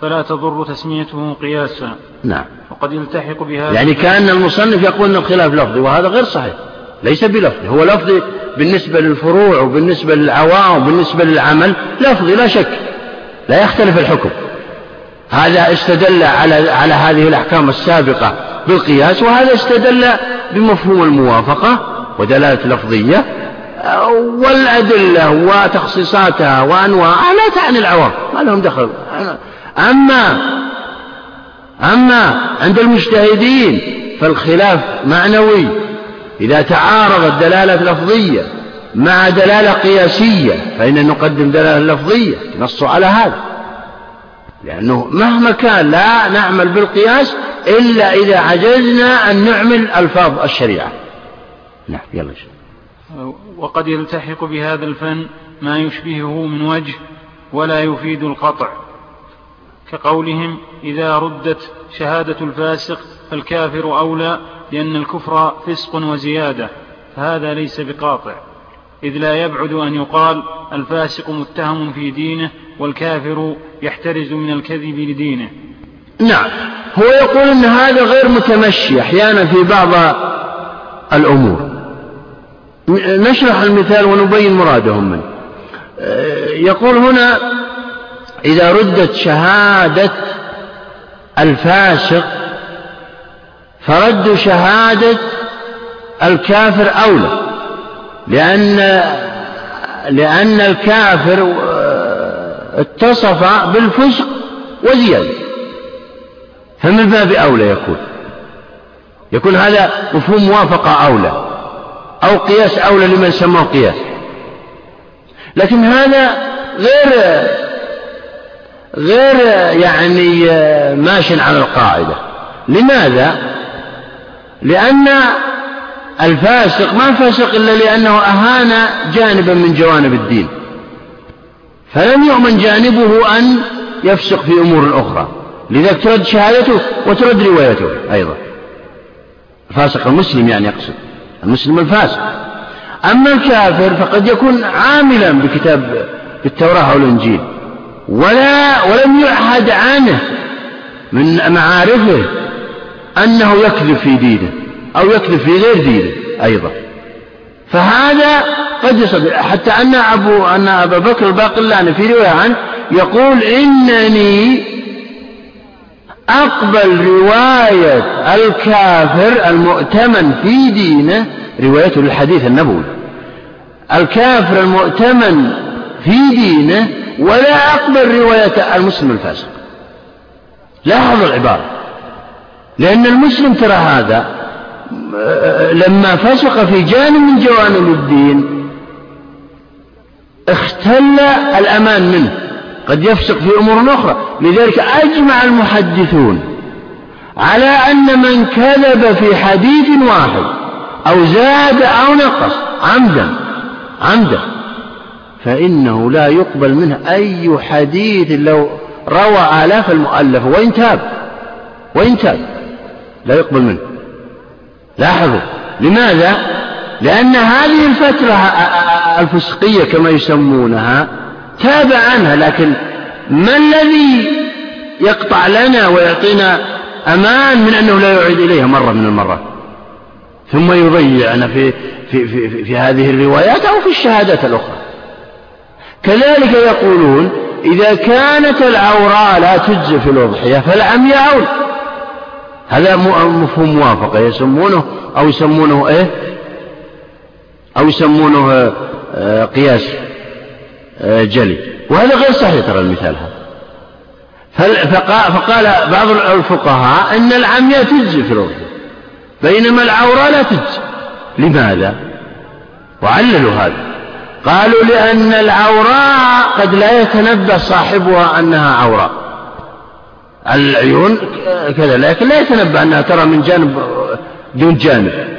فلا تضر تسميته قياسا. نعم. وقد يلتحق بهذا يعني كأن المصنف يقول أن الخلاف لفظي وهذا غير صحيح. ليس بلفظي. هو لفظي بالنسبة للفروع وبالنسبة للعوام وبالنسبة للعمل. لفظي لا شك. لا يختلف الحكم. هذا استدل على على هذه الأحكام السابقة بالقياس وهذا استدل بمفهوم الموافقة ودلالة لفظية والأدلة وتخصيصاتها وأنواعها لا تعني العوام ما لهم دخل. أما أما عند المجتهدين فالخلاف معنوي إذا تعارضت دلالة لفظية مع دلالة قياسية فإن نقدم دلالة لفظية نص على هذا. لأنه مهما كان لا نعمل بالقياس إلا إذا عجزنا أن نعمل ألفاظ الشريعة نعم يلا. وقد يلتحق بهذا الفن ما يشبهه من وجه ولا يفيد القطع كقولهم إذا ردت شهادة الفاسق فالكافر أولى لأن الكفر فسق وزيادة فهذا ليس بقاطع إذ لا يبعد أن يقال الفاسق متهم في دينه والكافر يحترز من الكذب لدينه. نعم. هو يقول أن هذا غير متمشي أحيانا في بعض الأمور. نشرح المثال ونبين مرادهم منه. يقول هنا إذا ردت شهادة الفاسق فرد شهادة الكافر أولى. لأن لأن الكافر اتصف بالفسق وزيادة. فمن باب أولى يكون. يكون هذا مفهوم موافقة أولى أو قياس أولى لمن سماه قياس. لكن هذا غير غير يعني ماش على القاعدة. لماذا؟ لأن الفاسق ما فسق إلا لأنه أهان جانبا من جوانب الدين. فلم يؤمن جانبه أن يفسق في أمور أخرى. لذلك ترد شهادته وترد روايته أيضا. الفاسق المسلم يعني يقصد. المسلم الفاسق. أما الكافر فقد يكون عاملا بكتاب بالتوراة أو الإنجيل ولا ولم يعهد عنه من معارفه أنه يكذب في دينه أو يكذب في غير دينه أيضا. فهذا قد يصدق. حتى أن أبو أن أبا بكر الباقلاني في رواية عنه يقول إنني أقبل رواية الكافر المؤتمن في دينه روايته للحديث النبوي. الكافر المؤتمن في دينه ولا أقبل رواية المسلم الفاسق. لاحظ العبارة. لأن المسلم ترى هذا لما فسق في جانب من جوانب الدين اختل الأمان منه. قد يفسق في أمور أخرى. لذلك أجمع المحدثون على أن من كذب في حديث واحد أو زاد أو نقص عمدا عمدا فإنه لا يقبل منه أي حديث لو روى آلاف المؤلف. وإن تاب وإن تاب لا يقبل منه. لاحظوا. لماذا؟ لأن هذه الفترة الفسقية كما يسمونها تاب عنها لكن ما الذي يقطع لنا ويعطينا أمان من أنه لا يعيد إليها مرة من المرات؟ ثم يضيعنا في, في, في, في, في هذه الروايات أو في الشهادات الأخرى. كذلك يقولون إذا كانت العوراء لا تجزي في الأضحية فالعمياء هذا مفهوم موافقة يسمونه أو يسمونه إيه؟ أو يسمونه آه، قياس آه، جلي. وهذا غير صحيح ترى المثال هذا. فقال بعض الفقهاء أن العمياء تجزي في الأضحية بينما العوراء لا تجزي. لماذا؟ وعللوا هذا. قالوا لأن العوراء قد لا يتنبه صاحبها أنها عوراء العيون كذا لكن لا يتنبه أنها ترى من جانب دون جانب.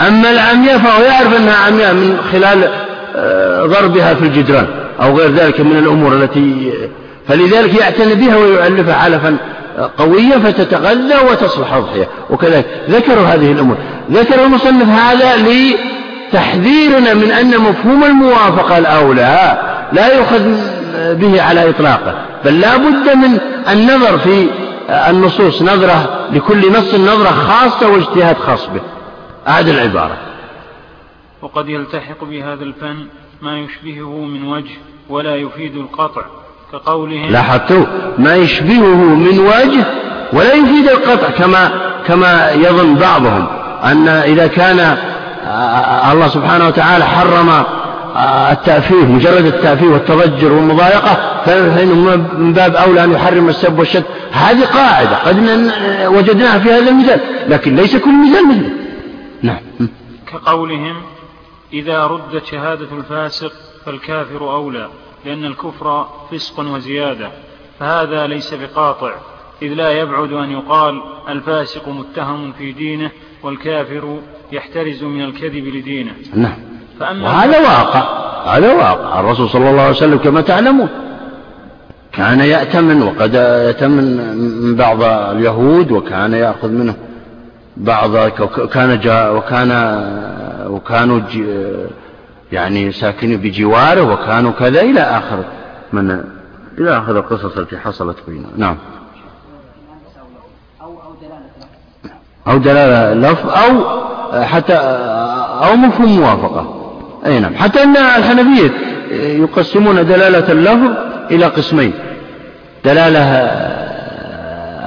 أما العمياء فهو يعرف أنها عمياء من خلال آه، ضربها في الجدران أو غير ذلك من الأمور التي فلذلك يعتني بها ويؤلفها علفا قويا فتتغذى وتصلح أضحية. وكذلك ذكروا هذه الأمور. ذكر المصنف هذا لتحذيرنا من أن مفهوم الموافقة الأولى لا يؤخذ به على إطلاقه. بل لا بد من النظر في النصوص نظرة لكل نص نظرة خاصة واجتهاد خاص به. أعد العبارة. وقد يلتحق بهذا الفن ما يشبهه من وجه ولا يفيد القطع كقولهم لاحظتوا ما يشبهه من وجه ولا يفيد القطع كما كما يظن بعضهم أن إذا كان الله سبحانه وتعالى حرم التأفيه مجرد التأفيه والتضجر والمضايقة فإنه من باب أولى أن يحرم السب والشد؟ هذه قاعدة قد وجدناها في هذا المثال لكن ليس كل مثال مثله. نعم. كقولهم إذا ردت شهادة الفاسق فالكافر أولى لأن الكفر فسق وزيادة فهذا ليس بقاطع إذ لا يبعد أن يقال الفاسق متهم في دينه والكافر يحترز من الكذب لدينه. نعم. فأما وهذا واقع هذا واقع. الرسول صلى الله عليه وسلم كما تعلمون كان يأتمن وقد يأتمن من بعض اليهود وكان يأخذ منه بعض كان جاء وكان وكانوا يعني ساكنين بجواره وكانوا كذا إلى آخر من إلى آخر القصص التي حصلت بينهم. نعم. أو دلالة لفظ أو حتى أو مفهوم موافقة. أي نعم. حتى أن الحنفية يقسمون دلالة اللفظ إلى قسمين. دلالة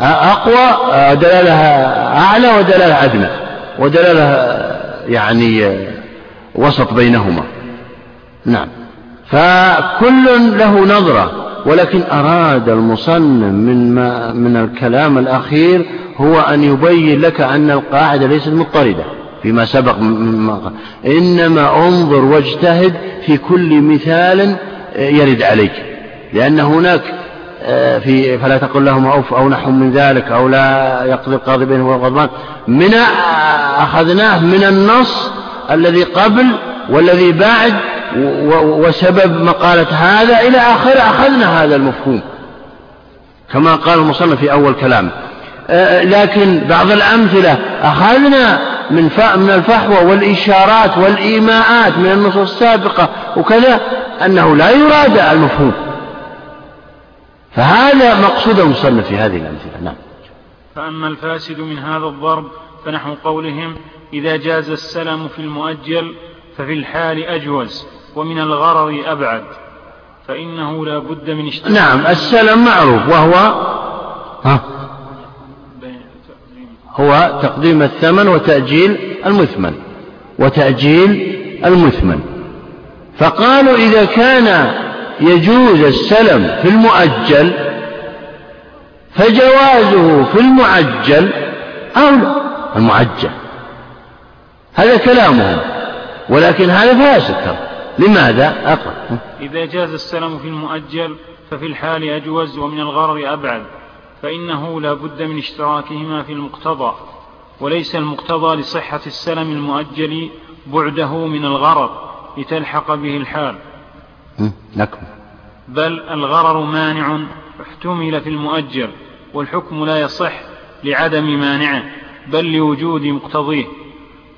أقوى دلالة أعلى ودلالة أدنى ودلالة يعني وسط بينهما. نعم. فكل له نظرة ولكن أراد المصنف من ما من الكلام الأخير هو أن يبين لك أن القاعدة ليست مضطردة فيما سبق إنما انظر واجتهد في كل مثال يرد عليك لأن هناك في فلا تقل لهم أوف أو نحو من ذلك أو لا يقضي القاضي بينهم والغضبان من أخذناه من النص الذي قبل والذي بعد وسبب مقالة هذا إلى آخره أخذنا هذا المفهوم. كما قال المصنف في أول كلامه. آه، لكن بعض الأمثلة أخذنا من من الفحوى والإشارات والإيماءات من النصوص السابقة وكذا أنه لا يراد المفهوم. فهذا مقصود المصنف في هذه الأمثلة. نعم. فأما الفاسد من هذا الضرب فنحو قولهم إذا جاز السلم في المؤجل ففي الحال أجوز ومن الغرض أبعد فإنه لا بد من اشتراك. نعم السلم معروف وهو ها؟ هو تقديم الثمن وتأجيل المثمن وتأجيل المثمن. فقالوا إذا كان يجوز السلم في المؤجل فجوازه في المعجل أولى المعجل. هذا كلامهم. ولكن هذا فاسد لماذا؟ أقرأ. إذا جاز السلم في المؤجل ففي الحال أجوز ومن الغرض أبعد فإنه لا بد من اشتراكهما في المقتضى وليس المقتضى لصحة السلم المؤجل بعده من الغرض لتلحق به الحال. لكم بل الغرر مانع احتمل في المؤجل والحكم لا يصح لعدم مانعه بل لوجود مقتضيه.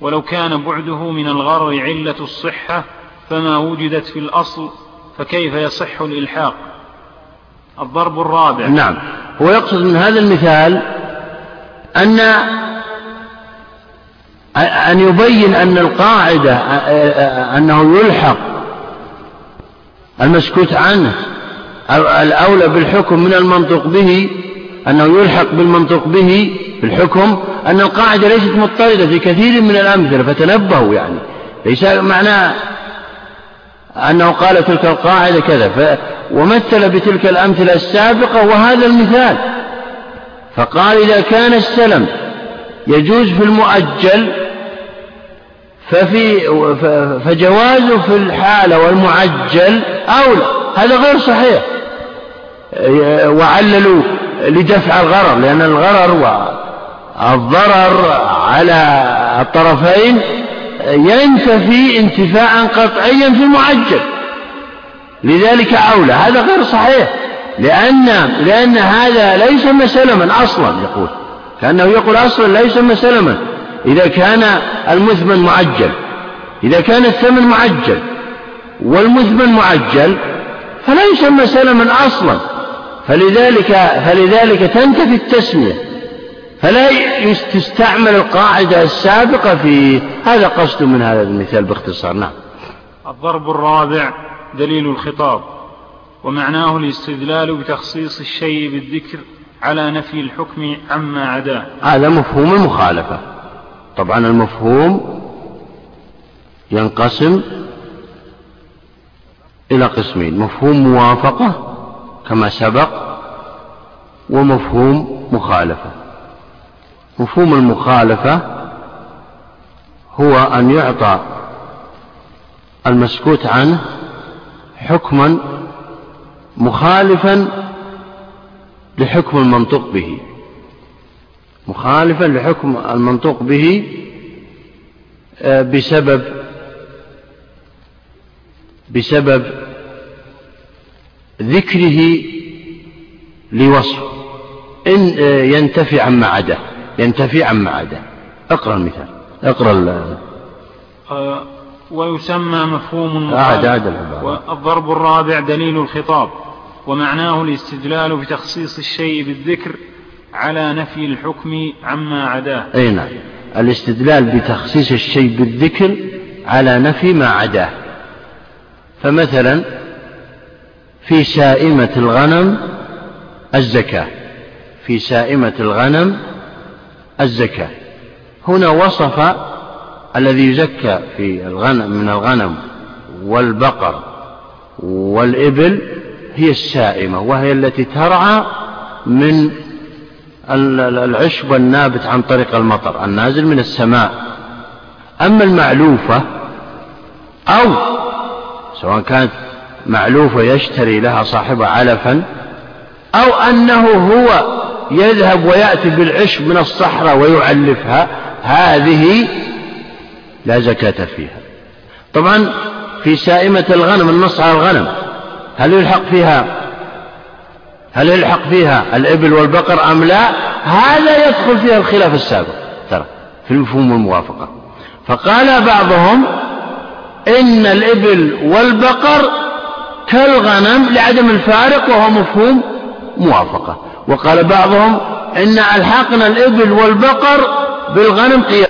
ولو كان بعده من الغرر علة الصحة فما وجدت في الأصل فكيف يصح الإلحاق؟ الضرب الرابع. نعم. هو يقصد من هذا المثال أن أن يبين أن القاعدة أنه يلحق المسكوت عنه. الأولى بالحكم من المنطق به أنه يلحق بالمنطق به بالحكم أن القاعدة ليست مضطردة في كثير من الأمثلة فتنبهوا يعني. ليس معناه أنه قال تلك القاعدة كذا ف ومثل بتلك الأمثلة السابقة وهذا المثال. فقال إذا كان السلم يجوز في المؤجل ففي فجوازه في الحالة والمعجل أولى. هذا غير صحيح. وعللوا لدفع الغرر لأن الغرر والضرر على الطرفين ينتفي انتفاء قطعيا في المعجل. لذلك أولى. هذا غير صحيح. لأن لأن هذا ليس مسلما أصلا يقول. كأنه يقول أصلا ليس مسلما إذا كان المثمن معجل إذا كان الثمن معجل والمثمن معجل فلا يسمى سلما أصلا فلذلك فلذلك تنتفي التسمية فلا تستعمل القاعدة السابقة في هذا قصد من هذا المثال باختصار. نعم. الضرب الرابع دليل الخطاب ومعناه الاستدلال بتخصيص الشيء بالذكر على نفي الحكم عما عداه. هذا مفهوم المخالفة. طبعا المفهوم ينقسم إلى قسمين مفهوم موافقة كما سبق ومفهوم مخالفة. مفهوم المخالفة هو أن يعطى المسكوت عنه حكما مخالفا لحكم المنطق به. مخالفا لحكم المنطوق به آه، بسبب بسبب ذكره لوصف. إن ينتفي عما عداه ينتفي عما عداه اقرأ المثال اقرأ آه، ويسمى مفهوم أعد أعد والضرب الرابع دليل الخطاب ومعناه الاستدلال بتخصيص الشيء بالذكر على نفي الحكم عما عداه. أي نعم. الاستدلال بتخصيص الشيء بالذكر على نفي ما عداه. فمثلا في سائمة الغنم الزكاة. في سائمة الغنم الزكاة. هنا وصف الذي يزكى في الغنم من الغنم والبقر والإبل هي السائمة وهي التي ترعى من العشب النابت عن طريق المطر النازل من السماء. أما المعلوفة أو سواء كانت معلوفة يشتري لها صاحبها علفا أو أنه هو يذهب ويأتي بالعشب من الصحراء ويعلفها هذه لا زكاة فيها. طبعا في سائمة الغنم النص على الغنم هل يلحق فيها هل يلحق فيها الإبل والبقر أم لا؟ هذا يدخل فيها الخلاف السابق ترى في المفهوم الموافقة فقال بعضهم إن الإبل والبقر كالغنم لعدم الفارق وهو مفهوم موافقة. وقال بعضهم إن ألحقنا الإبل والبقر بالغنم قيام